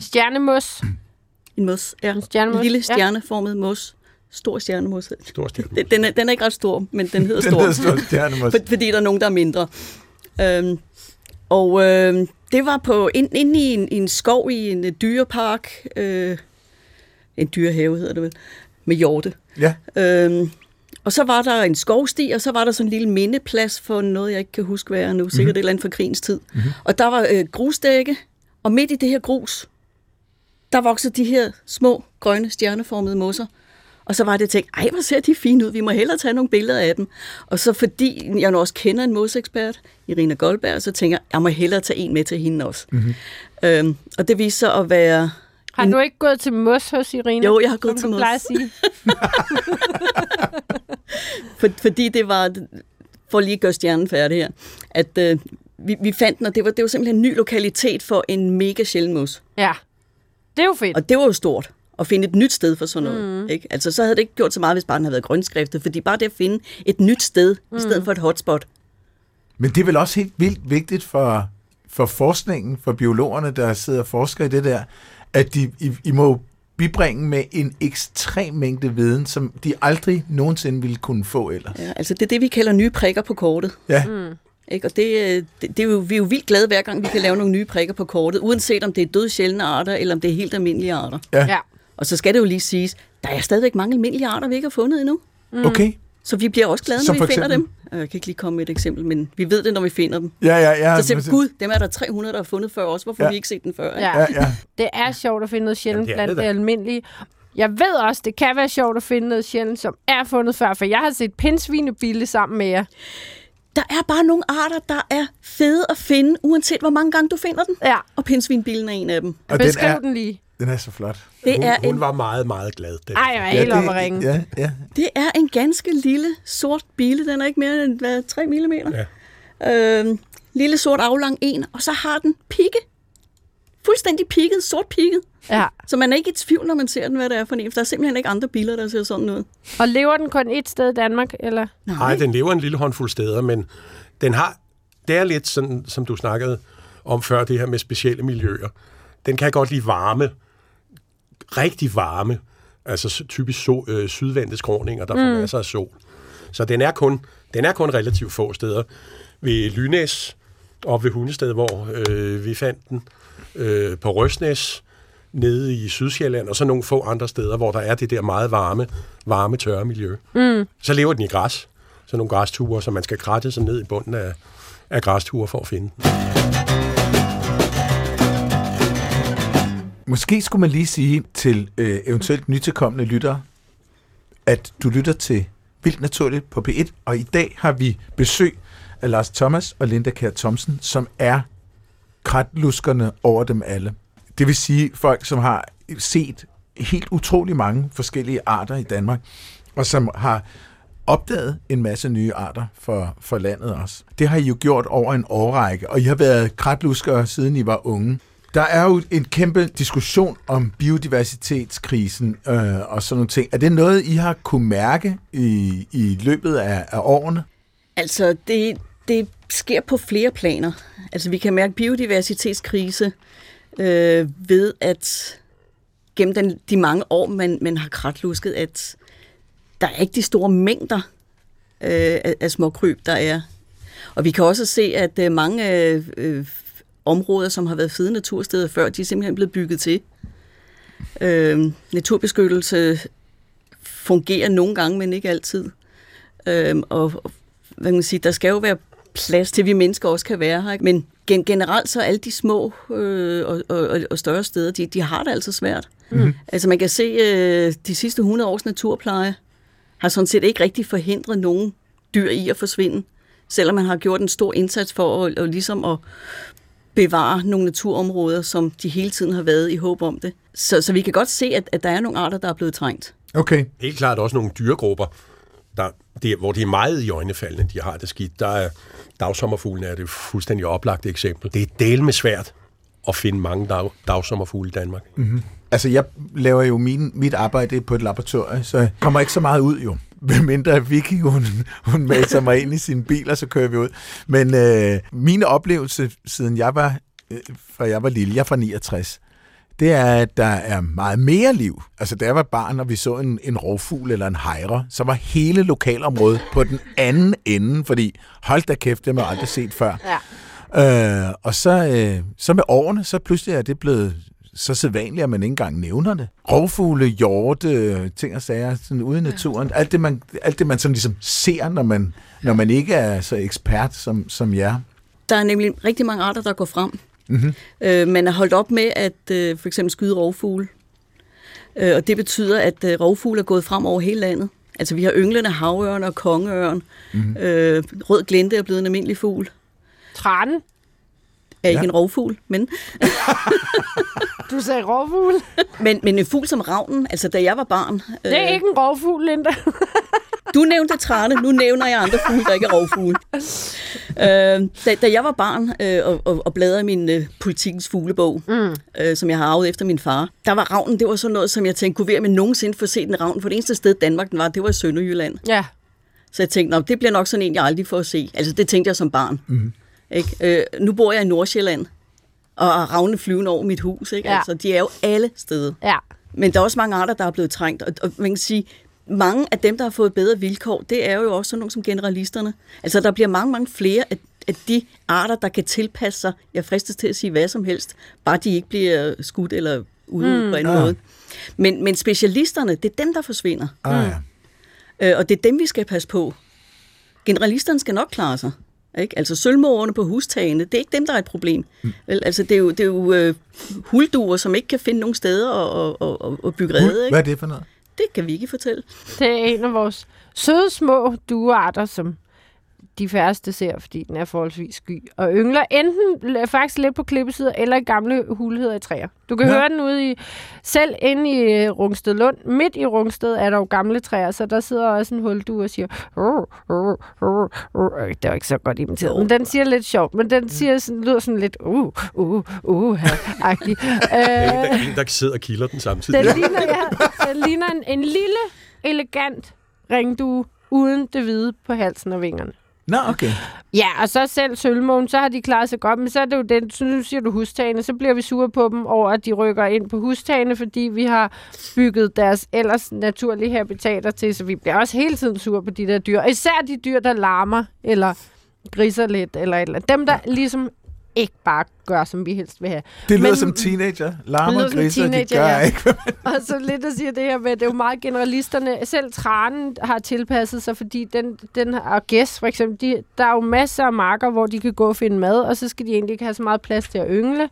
Stjernemus. en mos, ja, En stjernemus, en lille ja. stjerneformet mos, stor stjernemus. Stor stjerne. Den- Den er, den er ikke ret stor, men den hedder Den stor, der står stjerne for, fordi der er nogen, der er mindre. Øhm, og øh, det var på ind, inde i en, i en skov i en øh, dyrepark, øh, en dyrehave hedder det vel, med hjorte. Ja, Øhm, og så var der en skovsti, og så var der sådan en lille mindeplads for noget, jeg ikke kan huske, hvad er nu. Sikkert mm-hmm. et eller andet fra krigens tid. Mm-hmm. Og der var øh, grusdække, og midt i det her grus, der voksede de her små, grønne, stjerneformede mosser. Og så var det, jeg tænkte, ej, hvor ser de fine ud, vi må hellere tage nogle billeder af dem. Og så fordi jeg nu også kender en mosekspert, Irina Goldberg, så tænker jeg, jeg må hellere tage en med til hende også. Mm-hmm. Øhm, og det viste sig at være Har du ikke gået til mos hos Irina? Jo, jeg har gået til mos. plejer at sige. For, fordi det var, for lige at gøre stjernen færdig her, at øh, vi, vi fandt den, og det var, det var simpelthen en ny lokalitet for en mega sjælden mus. Ja. Det er jo fedt. Og det var jo stort at finde et nyt sted for sådan noget. Mm. Ikke? Altså, så havde det ikke gjort så meget, hvis bare den havde været grønskriftet, fordi bare det at finde et nyt sted, mm. i stedet for et hotspot. men det er vel også helt vildt vigtigt for, for forskningen, for biologerne, der sidder og forsker i det der, at de, I, I må bibringe med en ekstrem mængde viden, som de aldrig nogensinde ville kunne få ellers. Ja, altså det er det, vi kalder nye prikker på kortet. Ja, mm. Ikke? Og det, øh, det, det er jo, vi er jo vildt glade hver gang, vi kan lave nogle nye prikker på kortet, uanset om det er død sjældne arter, eller om det er helt almindelige arter. Ja. Ja. Og så skal det jo lige siges, der er stadigvæk mange almindelige arter, vi ikke har fundet endnu. okay. Så vi bliver også glade, når vi finder eksempel? dem. Jeg kan ikke lige komme med et eksempel, men vi ved det, når vi finder dem. Ja, ja, ja. Så siger vi, gud, dem er der 300, der har fundet før også. Hvorfor Ja. vi ikke set den før? Ja. Ja, ja. Det er sjovt at finde noget sjældent Jamen, det er blandt det det almindelige. Jeg ved også, det kan være sjovt at finde noget sjældent, som er fundet før, for jeg har set pindsvinebille sammen med jer. Der er bare nogle arter, der er fede at finde, uanset hvor mange gange du finder den. Ja, Og pindsvinbillen er en af dem. Og den beskriv er, den lige. Den er så flot. Det Hun, er hun en var meget, meget glad. Da Ej, jeg er helt oppe at ringe. Ja, ja. Det er en ganske lille sort bille. Den er ikke mere end hvad, 3 mm. Ja. Øhm, lille sort aflang en, og så har den pigge. Fuldstændig pigget, sort pigget. Ja. Så man er ikke i tvivl, når man ser den, hvad det er for en. For der er simpelthen ikke andre billeder, der ser sådan ud. Og lever den kun et sted i Danmark, eller? Nej, den lever en lille håndfuld steder, men den har, det er lidt sådan, som du snakkede om før, det her med specielle miljøer. Den kan godt lide varme, rigtig varme, altså typisk so, øh, sydvendte skråninger, der får masser af sol. Så den er kun, den er kun relativt få steder. Ved Lynæs og ved Hundested, hvor øh, vi fandt den, øh, på Røsnæs, nede i Sydsjælland, og så nogle få andre steder, hvor der er det der meget varme, varme tørre miljø. Mm. Så lever den i græs. Så nogle græsture, så man skal kratte sig ned i bunden af, af græsture for at finde den. Måske skulle man lige sige til øh, eventuelt nytilkommende lyttere, at du lytter til Vildt Naturligt på P1, og i dag har vi besøg af Lars Thomas og Linda Kær Thomsen, som er kratluskerne over dem alle. Det vil sige folk, som har set helt utrolig mange forskellige arter i Danmark, og som har opdaget en masse nye arter for, for landet også. Det har I jo gjort over en årrække, og I har været kratluskere, siden I var unge. Der er jo en kæmpe diskussion om biodiversitetskrisen øh, og sådan nogle ting. Er det noget, I har kunne mærke i, i løbet af, af årene? Altså, det, det sker på flere planer. Altså, vi kan mærke biodiversitetskrise øh, ved, at gennem den, de mange år, man, man har kratlusket, at der er ikke de store mængder øh, af, af småkryb, der er. Og vi kan også se, at øh, mange øh, øh, områder, som har været fede natursteder før, de er simpelthen blevet bygget til. Øh, naturbeskyttelse fungerer nogle gange, men ikke altid. Øh, og og hvad kan man sige, der skal jo være plads til, at vi mennesker også kan være her. Ikke? Men gen- generelt så alle de små øh, og, og, og større steder, de, de har det altså svært. Mm. Altså man kan se, øh, de sidste 100 års naturpleje har sådan set ikke rigtig forhindret nogen dyr i at forsvinde, selvom man har gjort en stor indsats for at, at, ligesom at bevare nogle naturområder, som de hele tiden har været i håb om det. Så, så vi kan godt se, at, at der er nogle arter, der er blevet trængt. Okay. Helt klart også nogle dyregrupper, der, det, hvor det er meget i øjnefaldene, de har det skidt. Der er dagsommerfuglene er det et fuldstændig oplagt eksempel. Det er del med svært at finde mange dag, dagsommerfugle i Danmark. Mm. Altså, jeg laver jo min, mit arbejde på et laboratorium, så jeg kommer ikke så meget ud jo. Hvem mindre Vicky, hun, hun maser mig ind i sin bil, og så kører vi ud. Men øh, min oplevelse, siden jeg var, øh, fra jeg var lille, jeg er fra 69, det er, at der er meget mere liv. Altså, da jeg var barn, og vi så en, en rovfugl eller en hejre, så var hele lokalområdet på den anden ende, fordi hold da kæft, det har man aldrig set før. Ja. Øh, og så, øh, så med årene, så pludselig er det blevet så sædvanligt, at man ikke engang nævner det. Rovfugle, hjorte, ting og sager, sådan ude i naturen. Alt det, man, alt det, man sådan ligesom ser, når man, når man ikke er så ekspert som, som jer. Der er nemlig rigtig mange arter, der går frem. Mm-hmm. Øh, man er holdt op med at øh, for eksempel skyde rovfugle. Øh, og det betyder, at øh, rovfugle er gået frem over hele landet. Altså vi har ynglende havørn og kongeørn. Mm-hmm. Øh, rød glente er blevet en almindelig fugl. Tranen. Er ikke Ja. en rovfugl, men, Du sagde rovfugl. men, men en fugl som ravnen, altså da jeg var barn. Det er ikke en rovfugl, Linda. Du nævnte trane, nu nævner jeg andre fugle, der ikke er rovfugle. Øh, da, da jeg var barn øh, og, og, og bladrede min øh, politikens fuglebog, mm. øh, som jeg har arvet efter min far, der var ravnen, det var sådan noget, som jeg tænkte, kunne vi med nogensinde få set en ravn? For det eneste sted, Danmark den var, det var i Sønderjylland. Ja. Så jeg tænkte, Nå, det bliver nok sådan en, jeg aldrig får at se. Altså, det tænkte jeg som barn. Mm. Ikke? Øh, nu bor jeg i Nordsjælland, og ravne flyvende over mit hus. Ikke? Ja. Altså, de er jo alle steder. Ja. Men der er også mange arter, der er blevet trængt, og, og man kan sige, mange af dem, der har fået bedre vilkår, det er jo også sådan nogle som generalisterne. Altså, der bliver mange, mange flere af, af de arter, der kan tilpasse sig, jeg fristes til at sige hvad som helst, bare de ikke bliver skudt eller ude mm. på en Ja. måde. Men, men specialisterne, det er dem, der forsvinder. Ah, ja. Øh, og det er dem, vi skal passe på. Generalisterne skal nok klare sig. Ikke? Altså sølvmårerne på hustagene, det er ikke dem, der er et problem. Mm. Vel, altså, det er jo, det er jo øh, hulduer, som ikke kan finde nogen steder at, at, at, at bygge rede. Hvad Ikke? er det for noget? Det kan vi ikke fortælle. Det er en af vores søde små duearter, som de færreste ser, fordi den er forholdsvis sky. Og yngler enten faktisk lidt på klippesider eller i gamle hulheder i træer. Du kan Ja. høre den ude i... Selv inde i øh, Rungsted Lund, midt i Rungsted, er der jo gamle træer, så der sidder også en huldue og siger... "Rrr, rrr, rrr, rrr." Det var ikke så godt imiteret, men den siger lidt sjovt. Men den siger sådan, lyder sådan lidt... Uh, uh, uh, agtig. Der, en, der sidder og kilder den samtidig. den ligner, ja, den ligner en, en lille, elegant ringdue uden det hvide på halsen og vingerne. Nå, okay. Ja, og så selv sølvmågen, så har de klaret sig godt, men så er det jo den, så nu siger du hustagene, så bliver vi sure på dem over, at de rykker ind på hustagene, fordi vi har bygget deres ellers naturlige habitater til, så vi bliver også hele tiden sure på de der dyr. Især de dyr, der larmer, eller griser lidt, eller eller. Dem, der ligesom ikke bare gør, som vi helst vil have. Det lyder Men- som teenager. Larmer og griser, de teenager, gør ja. ikke. Og så lidt at sige det her med, det er jo meget generalisterne. Selv tranen har tilpasset sig, fordi den, den og gæs for eksempel, de, der er jo masser af marker, hvor de kan gå og finde mad, og så skal de egentlig ikke have så meget plads til at yngle.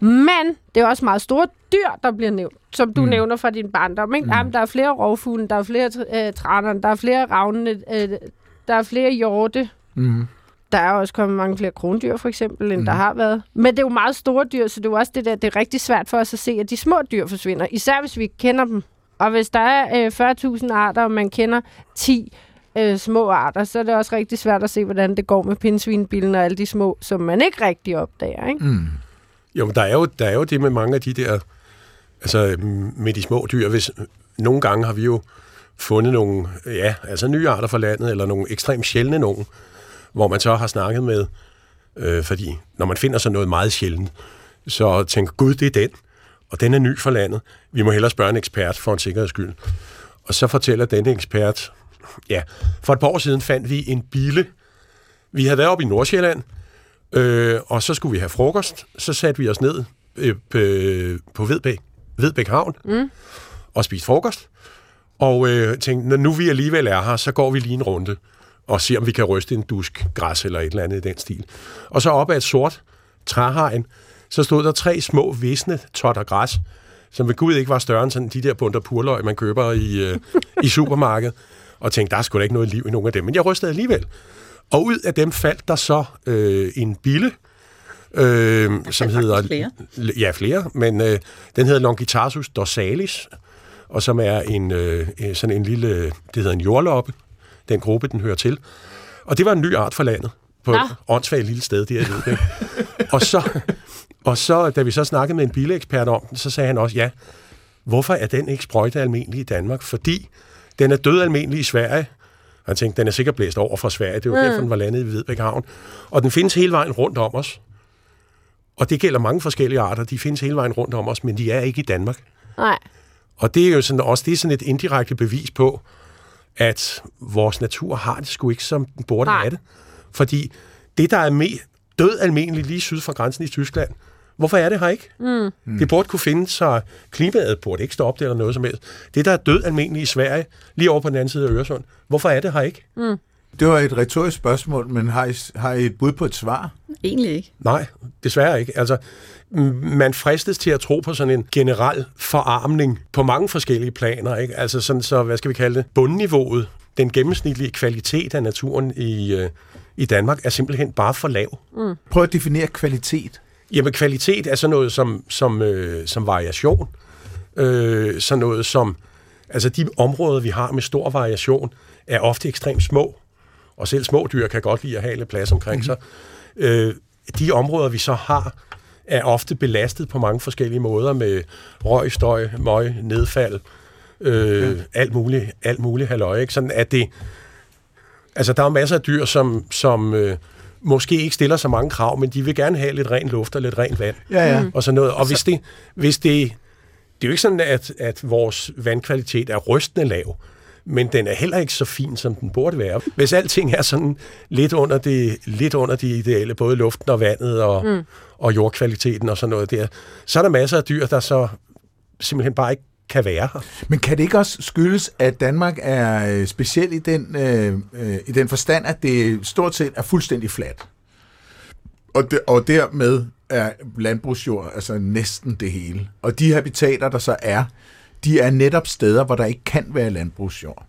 Men det er også meget store dyr, der bliver nævnt, som du mm. nævner fra din barndom. Ikke? Mm. Jamen, der er flere rovfugle, der er flere øh, traner, der er flere ravne, øh, der er flere hjorte. Mm. Der er også kommet mange flere krondyr, for eksempel, end mm. der har været. Men det er jo meget store dyr, så det er jo også det der, det er rigtig svært for os at se, at de små dyr forsvinder. Især hvis vi ikke kender dem. Og hvis der er øh, 40.000 arter, og man kender 10 øh, små arter, så er det også rigtig svært at se, hvordan det går med pindsvinbillen og alle de små, som man ikke rigtig opdager. Ikke? Mm. Jo, men der er jo, der er jo det med mange af de der, altså mm, med de små dyr. Hvis, nogle gange har vi jo fundet nogle, ja, altså nye arter fra landet, eller nogle ekstremt sjældne nogen, hvor man så har snakket med, øh, fordi når man finder så noget meget sjældent, så tænker gud, det er den, og den er ny for landet. Vi må hellere spørge en ekspert for en sikkerheds skyld. Og så fortæller denne ekspert, ja, for et par år siden fandt vi en bille. Vi havde været oppe i Nordsjælland, Øh, og så skulle vi have frokost. Så satte vi os ned øh, på- på Vedbæk, Vedbæk Havn mm. og spiste frokost. Og øh, tænkte, når nu vi alligevel er her, så går vi lige en runde og ser, om vi kan ryste en dusk græs eller et eller andet i den stil. Og så op ad et sort træhegn, så stod der tre små visne totter græs, som ved Gud ikke var større end sådan de der bunter purløg, man køber i, øh, i supermarkedet. Og tænkte, der er sgu da ikke noget liv i nogen af dem. Men jeg rystede alligevel. Og ud af dem faldt der så øh, en bille, øh, som hedder... flere. Ja, flere, men øh, den hedder Longitarsus dorsalis, og som er en, øh, sådan en lille, det hedder en jordloppe, den gruppe, den hører til. Og det var en ny art for landet, på Nå. et åndssvagt lille sted, det er det. og, så, og så, da vi så snakkede med en bilekspert om den, så sagde han også, ja, hvorfor er den ikke sprøjte almindelig i Danmark? Fordi den er død almindelig i Sverige. Og han tænkte, den er sikkert blæst over fra Sverige. Det var mm. derfor, den var landet i Hvidbæk Havn. Og den findes hele vejen rundt om os. Og det gælder mange forskellige arter. De findes hele vejen rundt om os, men de er ikke i Danmark. Nej. Og det er jo sådan, også det er sådan et indirekte bevis på, at vores natur har det sgu ikke, som den burde have det. Fordi det, der er med død almindeligt lige syd for grænsen i Tyskland, hvorfor er det her ikke? Mm. Det burde kunne finde sig, klimaet burde ikke stå op der eller noget som helst. Det, der er død almindeligt i Sverige, lige over på den anden side af Øresund, hvorfor er det her ikke? Det var et retorisk spørgsmål, men har I, har I et bud på et svar? Egentlig ikke. Nej, desværre ikke. Altså, man fristes til at tro på sådan en generel forarmning på mange forskellige planer. Ikke? Altså sådan så, hvad skal vi kalde det, bundniveauet, den gennemsnitlige kvalitet af naturen i, øh, i Danmark er simpelthen bare for lav. Prøv at definere kvalitet. Jamen, kvalitet er sådan noget som, som, øh, som variation. Øh, sådan noget som, altså de områder, vi har med stor variation, er ofte ekstremt små. Og selv små dyr kan godt lide at have lidt plads omkring mm-hmm. sig. Øh, de områder, vi så har, er ofte belastet på mange forskellige måder med røg, støj, møg, nedfald, øh, alt muligt, alt muligt halløj. Ikke? Sådan at det, altså der er masser af dyr, som, som øh, måske ikke stiller så mange krav, men de vil gerne have lidt ren luft og lidt rent vand. Ja, ja. Og sådan noget. Og hvis det, hvis det, det er jo ikke sådan, at, at vores vandkvalitet er rystende lav, men den er heller ikke så fin, som den burde være. Hvis alting er sådan lidt under det, lidt under det ideale, både luften og vandet og, mm. og jordkvaliteten og sådan noget der, så er der masser af dyr, der så simpelthen bare ikke kan være her. Men kan det ikke også skyldes, at Danmark er øh, speciel i den, øh, øh, i den forstand, at det stort set er fuldstændig fladt? Og, de, og dermed er landbrugsjord altså næsten det hele. Og de habitater, der så er, de er netop steder, hvor der ikke kan være landbrugsjord.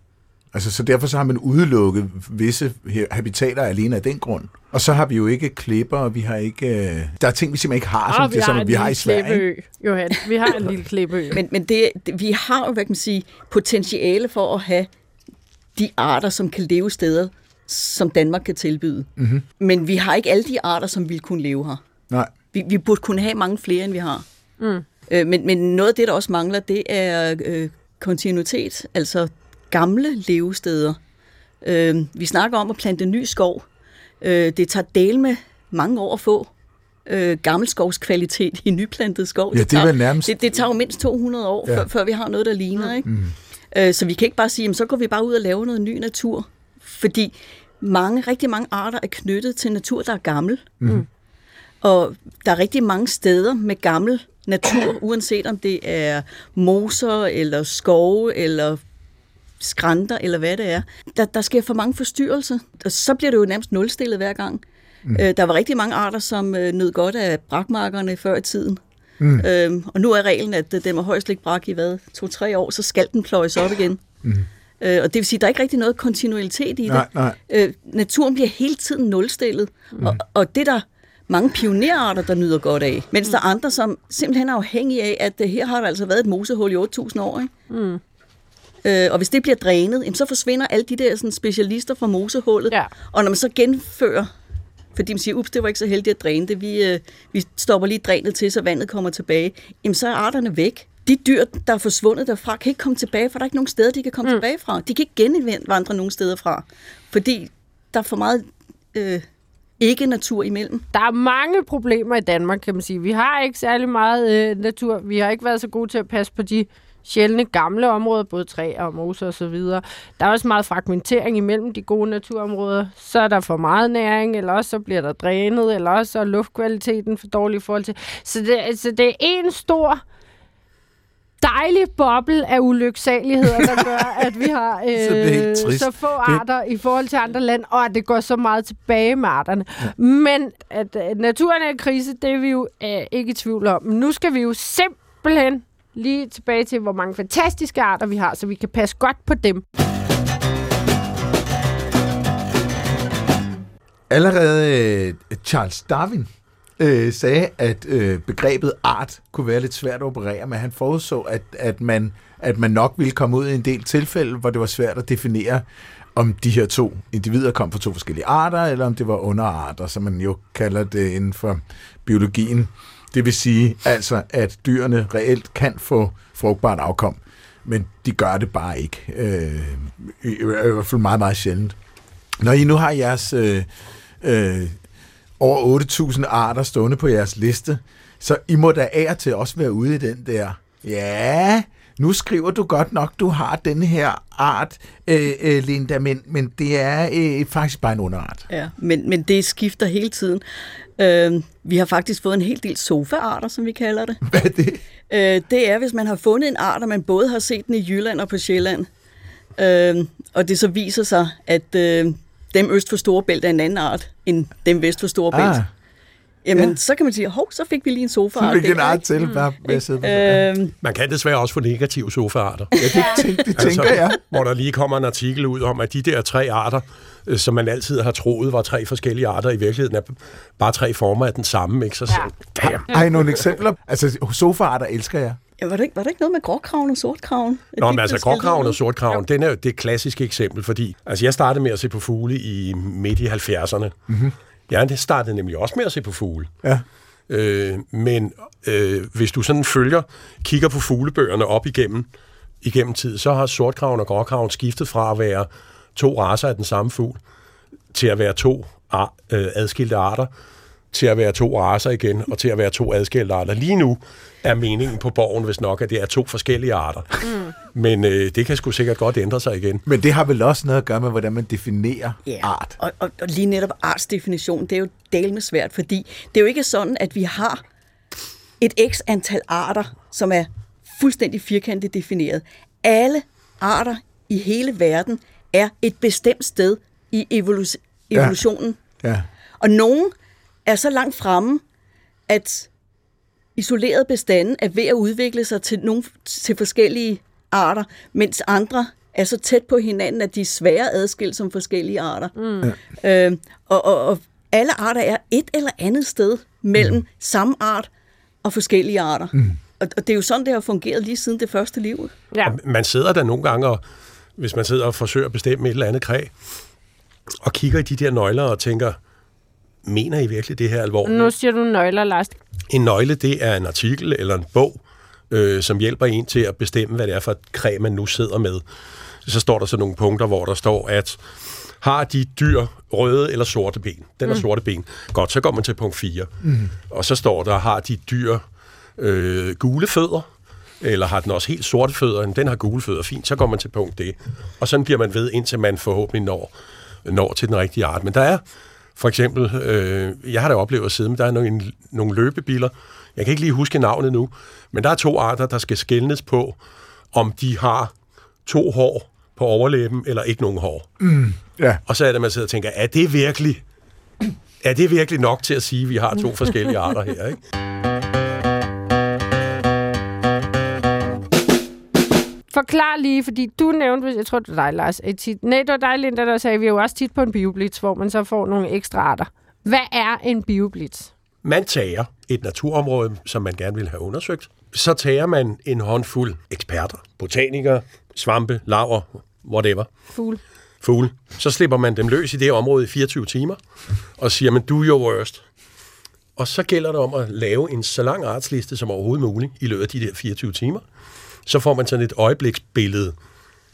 Altså, så derfor så har man udelukket visse habitater alene af den grund. Og så har vi jo ikke klipper, og vi har ikke... Øh, der er ting, vi simpelthen ikke har, som, vi det, som har vi har i Sverige. Klippeø, Johan. Vi har en lille klippeø. Men, men det, det, vi har jo, hvad kan man sige, potentiale for at have de arter, som kan leve steder, som Danmark kan tilbyde. Mm-hmm. Men vi har ikke alle de arter, som vil kunne leve her. Nej. Vi, vi burde kunne have mange flere, end vi har. Mm. Øh, men, men noget af det, der også mangler, det er øh, kontinuitet, altså gamle levesteder. Øh, vi snakker om at plante ny skov. Øh, det tager del med mange år at få øh, gammelskovskvalitet i nyplantet skov. Ja, det, tager, det nærmest... Det, det tager jo mindst 200 år, ja. før, før vi har noget, der ligner. Ikke? Mm. Øh, så vi kan ikke bare sige, jamen, så går vi bare ud og laver noget ny natur. Fordi mange, rigtig mange arter er knyttet til natur, der er gammel. Mm. Og der er rigtig mange steder med gammel natur, uanset om det er moser, eller skove, eller skrænter, eller hvad det er. Der, der sker for mange forstyrrelser, og så bliver det jo nærmest nulstillet hver gang. Mm. Øh, der var rigtig mange arter, som øh, nød godt af brakmarkerne før i tiden. Mm. Øhm, og nu er reglen, at øh, den må højst ligge brak i hvad, to-tre år, så skal den pløjes op igen. Mm. Øh, og det vil sige, at der er ikke rigtig noget kontinuitet i det. Nej, nej. Øh, naturen bliver hele tiden nulstillet, mm. og, og det der mange pionerarter, der nyder godt af. Mens mm. der er andre, som simpelthen er afhængige af, at uh, her har der altså været et mosehul i 8.000 år. Ikke? Mm. Øh, og hvis det bliver drænet, så forsvinder alle de der sådan, specialister fra mosehullet. Ja. Og når man så genfører, fordi man siger, ups, det var ikke så heldigt at dræne det, vi, øh, vi stopper lige drænet til, så vandet kommer tilbage, jamen så er arterne væk. De dyr, der er forsvundet derfra, kan ikke komme tilbage, for der er ikke nogen steder, de kan komme mm. tilbage fra. De kan ikke genvandre nogen steder fra, fordi der er for meget øh, ikke natur imellem. Der er mange problemer i Danmark, kan man sige. Vi har ikke særlig meget øh, natur. Vi har ikke været så gode til at passe på de sjældne gamle områder, både træer og moser osv. Der er også meget fragmentering imellem de gode naturområder. Så er der for meget næring, eller også så bliver der drænet, eller også så er luftkvaliteten for dårlig i forhold til... Så det, altså, det er en stor dejlig boble af ulyksaligheder, der gør, at vi har øh, så, så få arter det... i forhold til andre lande, og at det går så meget tilbage med arterne. Ja. Men at, at naturen er i krise, det er vi jo øh, ikke i tvivl om. Men nu skal vi jo simpelthen lige tilbage til, hvor mange fantastiske arter vi har, så vi kan passe godt på dem. Allerede øh, Charles Darwin øh, sagde, at øh, begrebet art kunne være lidt svært at operere, men han forudså, at, at, man, at man nok ville komme ud i en del tilfælde, hvor det var svært at definere, om de her to individer kom fra to forskellige arter, eller om det var underarter, som man jo kalder det inden for biologien. Det vil sige altså, at dyrene reelt kan få frugtbart afkom, men de gør det bare ikke. Øh, i, I hvert fald meget, meget sjældent. Når I nu har jeres øh, øh, over 8.000 arter stående på jeres liste, så I må da af til også være ude i den der, ja, nu skriver du godt nok, du har den her art, øh, øh, Linda, men, men det er øh, faktisk bare en underart. Ja, men, men det skifter hele tiden. Øh, vi har faktisk fået en hel del sofaarter, som vi kalder det. Hvad er det? Øh, det er, hvis man har fundet en art, og man både har set den i Jylland og på Sjælland, øh, og det så viser sig, at øh, dem øst for Storebælt er en anden art, end dem vest for Storebælt. Ah. Jamen, ja. så kan man sige, hov, så fik vi lige en sofa. Så fik en art til, bare med at. Øhm. Man kan desværre også få negative sofaarter. Ja, det, tænk, det tænker altså, jeg. Hvor der lige kommer en artikel ud om, at de der tre arter, øh, som man altid har troet var tre forskellige arter, i virkeligheden er bare tre former af den samme. Ikke? Så, ja. Har, har I nogle eksempler? Altså, sofaarter elsker jeg. Ja, var, det ikke, var det ikke noget med gråkraven og sortkraven? Nå, men altså gråkraven og sortkraven, ja. den er jo det klassiske eksempel, fordi altså, jeg startede med at se på fugle i midt i 70'erne. Mm-hmm. Jeg startede nemlig også med at se på fugle. Ja. Øh, men øh, hvis du sådan følger, kigger på fuglebøgerne op igennem, igennem tid, så har sortkraven og gråkraven skiftet fra at være to raser af den samme fugl, til at være to ar, øh, adskilte arter til at være to raser igen, og til at være to adskilte arter. Lige nu er meningen på borgen, hvis nok, at det er to forskellige arter. Mm. Men øh, det kan sgu sikkert godt ændre sig igen. Men det har vel også noget at gøre med, hvordan man definerer Ja, art. Og, og, og lige netop artsdefinition, det er jo dalme svært, fordi det er jo ikke sådan, at vi har et x antal arter, som er fuldstændig firkantet defineret. Alle arter i hele verden er et bestemt sted i evolu- evolutionen. Ja. Og nogen er så langt fremme, at isolerede bestande er ved at udvikle sig til, nogle, til forskellige arter, mens andre er så tæt på hinanden, at de er svære adskilt som forskellige arter. Mm. Øh, og, og, og alle arter er et eller andet sted mellem mm. samme art og forskellige arter. Mm. Og, og det er jo sådan, det har fungeret lige siden det første liv. Ja. Og man sidder der nogle gange, og, hvis man sidder og forsøger at bestemme et eller andet kræ, og kigger i de der nøgler og tænker, mener I virkelig det her alvorligt? Nu siger du nøgler, Lars. En nøgle, det er en artikel eller en bog, øh, som hjælper en til at bestemme, hvad det er for et kræ, man nu sidder med. Så står der så nogle punkter, hvor der står, at har de dyr røde eller sorte ben? Den er mm. sorte ben. Godt, så går man til punkt 4. Mm. Og så står der, har de dyr øh, gule fødder? Eller har den også helt sorte fødder? Den har gule fødder. Fint, så går man til punkt D. Og sådan bliver man ved, indtil man forhåbentlig når, når til den rigtige art. Men der er for eksempel, øh, jeg har da oplevet at sidde med, der er nogle, nogle løbebiler. Jeg kan ikke lige huske navnet nu, men der er to arter, der skal skældnes på, om de har to hår på overlæben, eller ikke nogen hår. Ja. Og så er det, man sidder og tænker, er det virkelig, er det virkelig nok til at sige, at vi har to forskellige arter her? Ikke? Forklar lige, fordi du nævnte, jeg tror, det var dig, Lars, et tit, nej, det var dig, Linda, der sagde, vi er jo også tit på en bioblitz, hvor man så får nogle ekstra arter. Hvad er en bioblitz? Man tager et naturområde, som man gerne vil have undersøgt. Så tager man en håndfuld eksperter, botanikere, svampe, laver, whatever, Fugl. fugle. Så slipper man dem løs i det område i 24 timer, og siger, men do your worst. Og så gælder det om at lave en så lang artsliste som overhovedet muligt i løbet af de der 24 timer. Så får man sådan et øjebliksbillede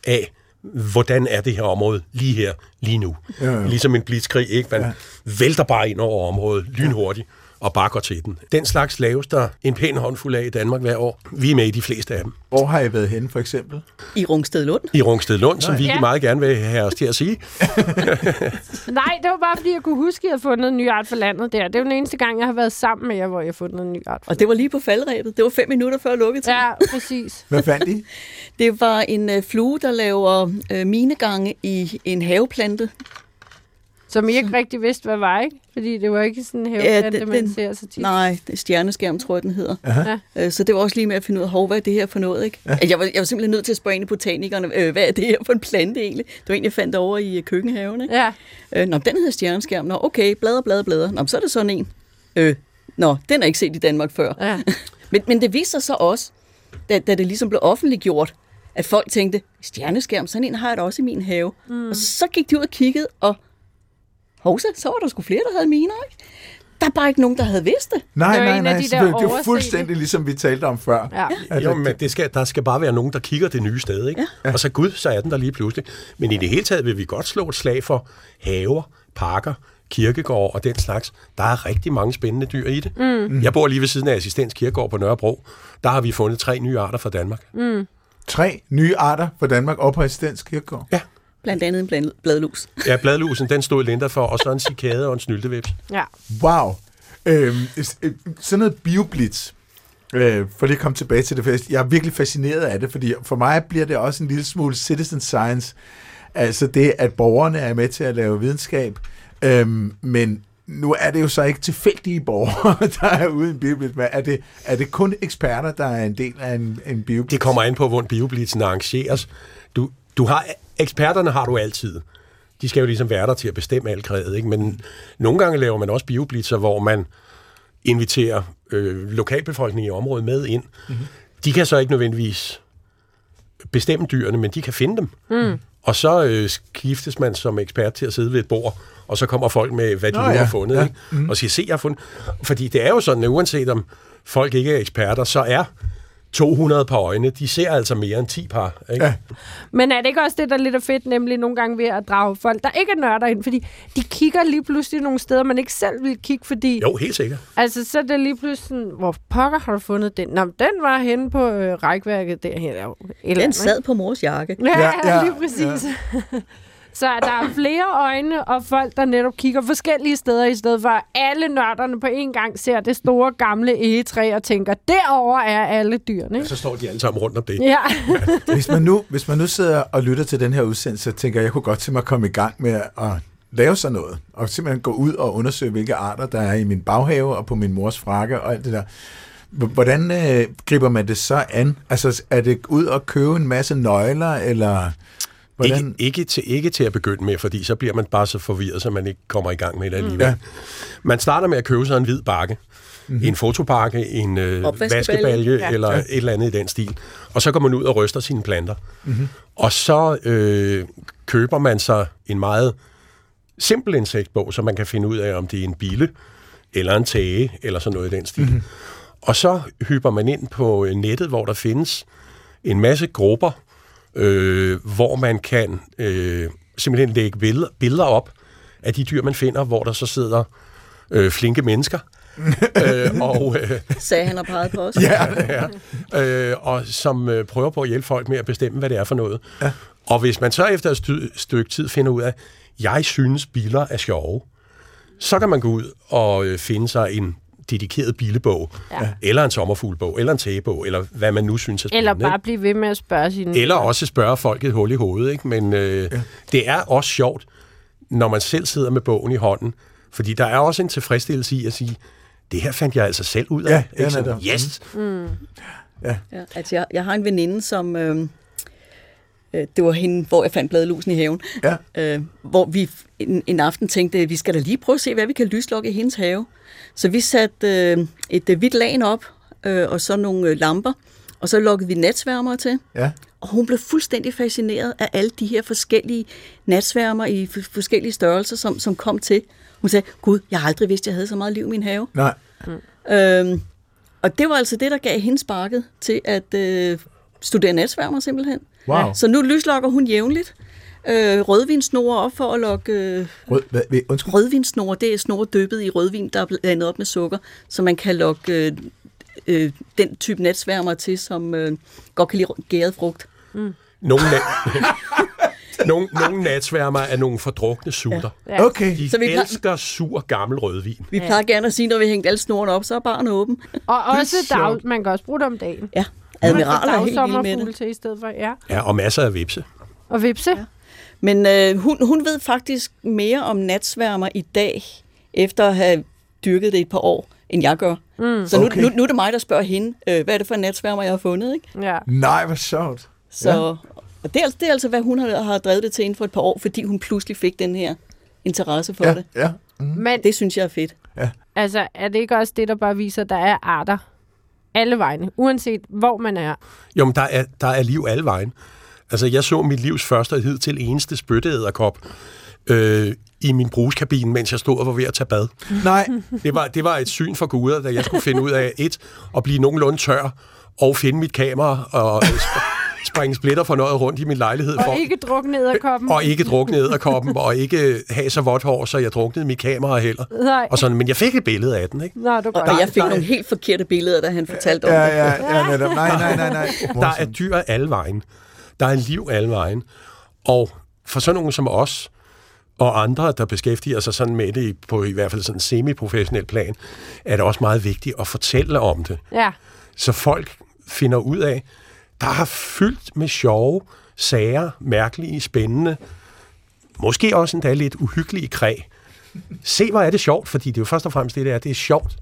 af, hvordan er det her område lige her, lige nu. Ja, ja. Ligesom en blitzkrig, ikke? Man ja. vælter bare ind over området lynhurtigt og bare går til den. Den slags laves der en pæn håndfuld af i Danmark hver år. Vi er med i de fleste af dem. Hvor har I været henne, for eksempel? I Rungsted Lund. I Rungsted Lund, som vi Ja. meget gerne vil have os til at sige. Nej, det var bare, fordi jeg kunne huske, at jeg havde fundet en ny art for landet der. Det er jo den eneste gang, jeg har været sammen med jer, hvor jeg har fundet en ny art for Og det var lige på faldrebet. Det var fem minutter før lukketid. Ja, præcis. Hvad fandt I? Det var en øh, flue, der laver øh, minegange i en haveplante. Som I ikke rigtig vidste, hvad var, ikke? Fordi det var ikke sådan en haveplante, den- man den- ser så tit. Nej, det er stjerneskærm, tror jeg, den hedder. Ja. Øh, Så det var også lige med at finde ud af, hov, hvad er det her for noget, ikke? Ja. Jeg, var, jeg var simpelthen nødt til at spørge en af botanikerne, øh, hvad er det her for en plante egentlig? Det var en, jeg fandt over i øh, køkkenhaven, ikke? Ja, Øh, nå, den hedder stjerneskærm. Nå, okay, blader, blader, blader. Nå, så er det sådan en. Øh, nå, den er ikke set i Danmark før. ja. Men, men det viste sig så også, da, da det ligesom blev offentliggjort, at folk tænkte, stjerneskærm, sådan en har jeg da også i min have. Mm. Og så gik de ud og kiggede, og hovsa, så var der sgu flere, der havde miner, ikke? Der er bare ikke nogen, der havde vidst det. Nej, Det nej, nej. de selvfølgelig. Det er jo fuldstændig ligesom vi talte om før. ja. At, Jo, men det skal, der skal bare være nogen, der kigger det nye sted, ikke? Ja. Og så gud, så er den der lige pludselig. Men i det hele taget vil vi godt slå et slag for haver, parker, kirkegård og den slags. Der er rigtig mange spændende dyr i det. Mm. Jeg bor lige ved siden af Assistens Kirkegård på Nørrebro. Der har vi fundet tre nye arter fra Danmark. Mm. Tre nye arter for Danmark og på Assistens Kirkegård. Ja. Blandt andet en bland- bladlus. Ja, bladlusen, den stod Linda for, og så en cikade og en snyltevips. ja. Wow. Øhm, øh, sådan noget bioblitz. Øh, for lige at komme tilbage til det, for jeg er virkelig fascineret af det, fordi for mig bliver det også en lille smule citizen science. Altså det, at borgerne er med til at lave videnskab, øhm, men nu er det jo så ikke tilfældige borgere, der er ude i en bioblitz. Men Er det, er det kun eksperter, der er en del af en, en bioblitz? Det kommer an på, hvordan bioblitzen arrangeres. Du, du har, eksperterne har du altid. De skal jo ligesom være der til at bestemme alt krædet, ikke? Men nogle gange laver man også bioblitzer, hvor man inviterer øh, lokalbefolkningen i området med ind. Mm-hmm. De kan så ikke nødvendigvis bestemme dyrene, men de kan finde dem. Mm. Og så øh, skiftes man som ekspert til at sidde ved et bord, og så kommer folk med, hvad de Nå nu ja, har fundet, ja. ikke? Mm. og siger, se, jeg har fundet... Fordi det er jo sådan, at uanset om folk ikke er eksperter, så er 200 par øjne, de ser altså mere end 10 par. Ikke? Ja. Men er det ikke også det, der er lidt er fedt, nemlig nogle gange ved at drage folk, der ikke er nørder ind? Fordi de kigger lige pludselig nogle steder, man ikke selv vil kigge, fordi... Jo, helt sikkert. Altså, så er det lige pludselig sådan, hvor pokker har du fundet den? Nå, den var henne på øh, rækværket derhen. eller Den sad på mors jakke. Ja, Ja, ja, ja, lige præcis. Ja. Så der er flere øjne og folk, der netop kigger forskellige steder, i stedet for at alle nørderne på en gang ser det store gamle egetræ og tænker, derover er alle dyrene. Ikke? Så står de alle sammen rundt om det. Ja. Hvis man, nu, hvis man nu sidder og lytter til den her udsendelse, så tænker jeg, jeg kunne godt tænke mig at komme i gang med at lave sådan noget, og simpelthen gå ud og undersøge, hvilke arter der er i min baghave og på min mors frakke og alt det der. Hvordan øh, griber man det så an? Altså, er det ud og købe en masse nøgler, eller hvordan? Ikke, ikke, til, ikke til at begynde med, fordi så bliver man bare så forvirret, så man ikke kommer i gang med det alligevel. Ja. Ja. Man starter med at købe sig en hvid bakke. Mm-hmm. En fotobakke, en øh, vaskebalje Ja. ja. eller et eller andet i den stil. Og så går man ud og ryster sine planter. Mm-hmm. Og så øh, køber man sig en meget simpel insektbog, så man kan finde ud af, om det er en bille, eller en tage, eller sådan noget i den stil. Mm-hmm. Og så hyper man ind på øh, nettet, hvor der findes en masse grupper, øh, hvor man kan øh, simpelthen lægge billeder, billeder op af de dyr, man finder, hvor der så sidder øh, flinke mennesker. øh, og, øh, Sagde han og pegede på os. Ja, ja, øh, og som øh, prøver på at hjælpe folk med at bestemme, hvad det er for noget. Ja. Og hvis man så efter et stykke, stykke tid finder ud af, jeg synes, biler er sjove, så kan man gå ud og øh, finde sig en dedikeret bilebog, Ja. eller en sommerfuglebog, eller en tagebog, eller hvad man nu synes er spændende. Eller ikke? bare blive ved med at spørge sine... Eller også spørge folk et hul i hovedet, ikke? Men øh, ja. det er også sjovt, når man selv sidder med bogen i hånden. Fordi der er også en tilfredsstillelse i at sige, det her fandt jeg altså selv ud af. Ja, ja, ikke? Sådan, netop. yes! Ja, altså jeg, jeg har en veninde, som... Øh, øh, det var hende, hvor jeg fandt bladlusen i haven. Ja. Øh, hvor vi en, en aften tænkte, at vi skal da lige prøve at se, hvad vi kan lyslokke i hendes have. Så vi satte øh, et øh, hvidt lagen op, øh, og så nogle øh, lamper, og så lukkede vi natsværmere til. ja. Og hun blev fuldstændig fascineret af alle de her forskellige natsværmer i forskellige størrelser, som, som kom til. Hun sagde, gud, jeg har aldrig vidst, jeg havde så meget liv i min have. Nej. Øhm, og det var altså det, der gav hende sparket til at øh, studere natsværmer simpelthen. Wow. Så nu lyslokker hun jævnligt. Øh, rødvinsnore op for at lokke... Øh, Rød, hvad, undskyld. rødvinsnore, det er snore dyppet i rødvin, der er blandet op med sukker, så man kan lokke øh, øh, den type natsværmer til, som øh, godt kan lide gæret frugt. Nogle, na- nogle, nogle natsværmer er nogle fordrukne sutter. Ja. Okay. De Så vi plejer- elsker sur gammel rødvin. Vi plejer gerne at sige, når vi har hængt alle snorene op, så er barnet åben. Og også dag, man kan også bruge det om dagen. Ja, admiraler er helt vilde med det. til i stedet for, ja. Ja, og masser af vipse. Og vipse. Ja. Men øh, hun, hun ved faktisk mere om natsværmer i dag, efter at have dyrket det et par år, end jeg gør. Mm. Så nu, Okay. nu, nu er det mig, der spørger hende, øh, hvad er det for en natsværmer, jeg har fundet, ikke? ja. Nej, hvor sjovt. Så, ja. Og det er, altså, det er altså, hvad hun har, har drevet det til inden for et par år, fordi hun pludselig fik den her interesse for Ja, det. ja. Men Det synes jeg er fedt. altså, er det ikke også det, der bare viser, at der er arter alle vegne, uanset hvor man er? Jo, men der er, der er liv alle vejen. Altså, jeg så mit livs første og hidtil eneste spytteæderkop øh, i min bruskabine, mens jeg stod og var ved at tage bad. Nej, Det var, det var et syn for guder, da jeg skulle finde ud af et, at blive nogenlunde tør, og finde mit kamera og springe splitter for noget rundt i min lejlighed. For, Og ikke drukne æderkoppen. og ikke drukne æderkoppen, og ikke have så vådt hår, så jeg druknede mit kamera heller. Nej. Og sådan, men jeg fik et billede af den, ikke? Det er Og, og jeg fik der- nogle helt forkerte billeder, da han fortalte om ja, det. ja, ja, netop. Nej, nej, nej, nej. Der er dyr alle vejen. Der er liv alle vejen. Og for sådan nogen som os, og andre, der beskæftiger sig sådan med det på i hvert fald sådan en semi-professionel plan, er det også meget vigtigt at fortælle om det. Ja. Så folk finder ud af, der har fyldt med sjove sager, mærkelige, spændende, måske også endda lidt uhyggelige kræ. Se, hvor er det sjovt, fordi det er jo først og fremmest det, det er. Det er sjovt.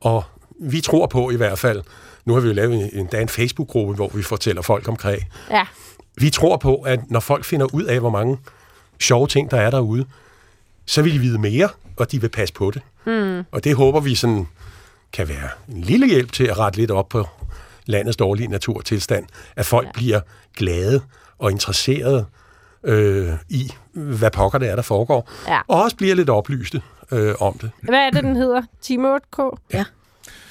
Og vi tror på i hvert fald, nu har vi jo lavet en, endda en Facebook-gruppe, hvor vi fortæller folk om kræ. Ja. Vi tror på, at når folk finder ud af, hvor mange sjove ting, der er derude, så vil de vide mere, og de vil passe på det. Mm. Og det håber vi sådan kan være en lille hjælp til at rette lidt op på landets dårlige naturtilstand. At folk ja. bliver glade og interesserede øh, i, hvad pokker det er, der foregår. Ja. Og også bliver lidt oplyste øh, om det. Hvad er det, den hedder? Team 8K? Ja.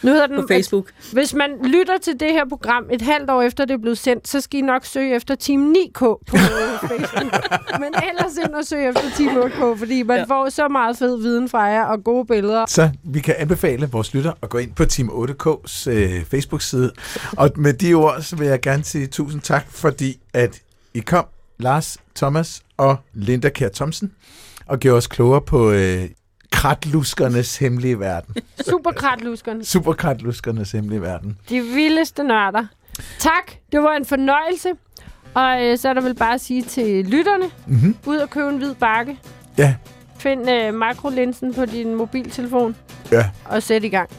Nu hedder den, på Facebook. Hvis man lytter til det her program et halvt år efter det er blevet sendt, så skal I nok søge efter Team 9K på øh, Facebook. Men ellers ind og søge efter Team 8K, fordi man ja. Ja. får så meget fed viden fra jer og gode billeder. Så vi kan anbefale vores lytter at gå ind på Team 8K's øh, Facebook-side. Og med de ord, så vil jeg gerne sige tusind tak, fordi at I kom, Lars, Thomas og Linda Kjær Thomsen, og gjorde os klogere på øh, kratluskernes hemmelige verden. Superkratluskerne. Superkratluskernes hemmelige verden. De vildeste nørder. Tak, det var en fornøjelse. Og øh, så er der vel bare at sige til lytterne, Mm-hmm. ud og købe en hvid bakke. Ja, Find øh, makrolinsen på din mobiltelefon ja. og sæt i gang.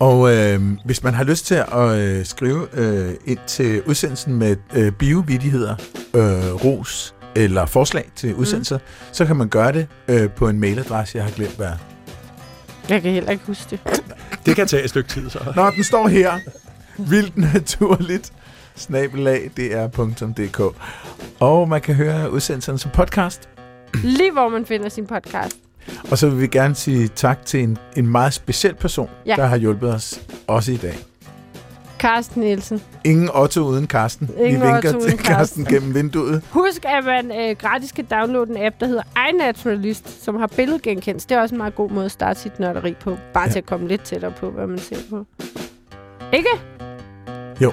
Og øh, hvis man har lyst til at øh, skrive øh, ind til udsendelsen med øh, biovidigheder, øh, ros eller forslag til udsendelser, mm. så kan man gøre det øh, på en mailadresse, jeg har glemt hvad. Jeg kan heller ikke huske det. Det kan tage et stykke tid, så. Nå, den står her. Vildt naturligt. Snabelag dr.dk Og man kan høre udsendelserne som podcast. Lige hvor man finder sin podcast. Og så vil vi gerne sige tak til en, en meget speciel person, ja. der har hjulpet os også i dag. Carsten Nielsen. Ingen Otto uden Karsten. Ingen vi vinker Otto til uden Karsten Karsten. gennem vinduet. Husk, at man øh, gratis kan downloade en app, der hedder iNaturalist, som har billedgenkendelse. Det er også en meget god måde at starte sit nørderi på. Bare. Ja. til at komme lidt tættere på, hvad man ser på. Ikke? Jo.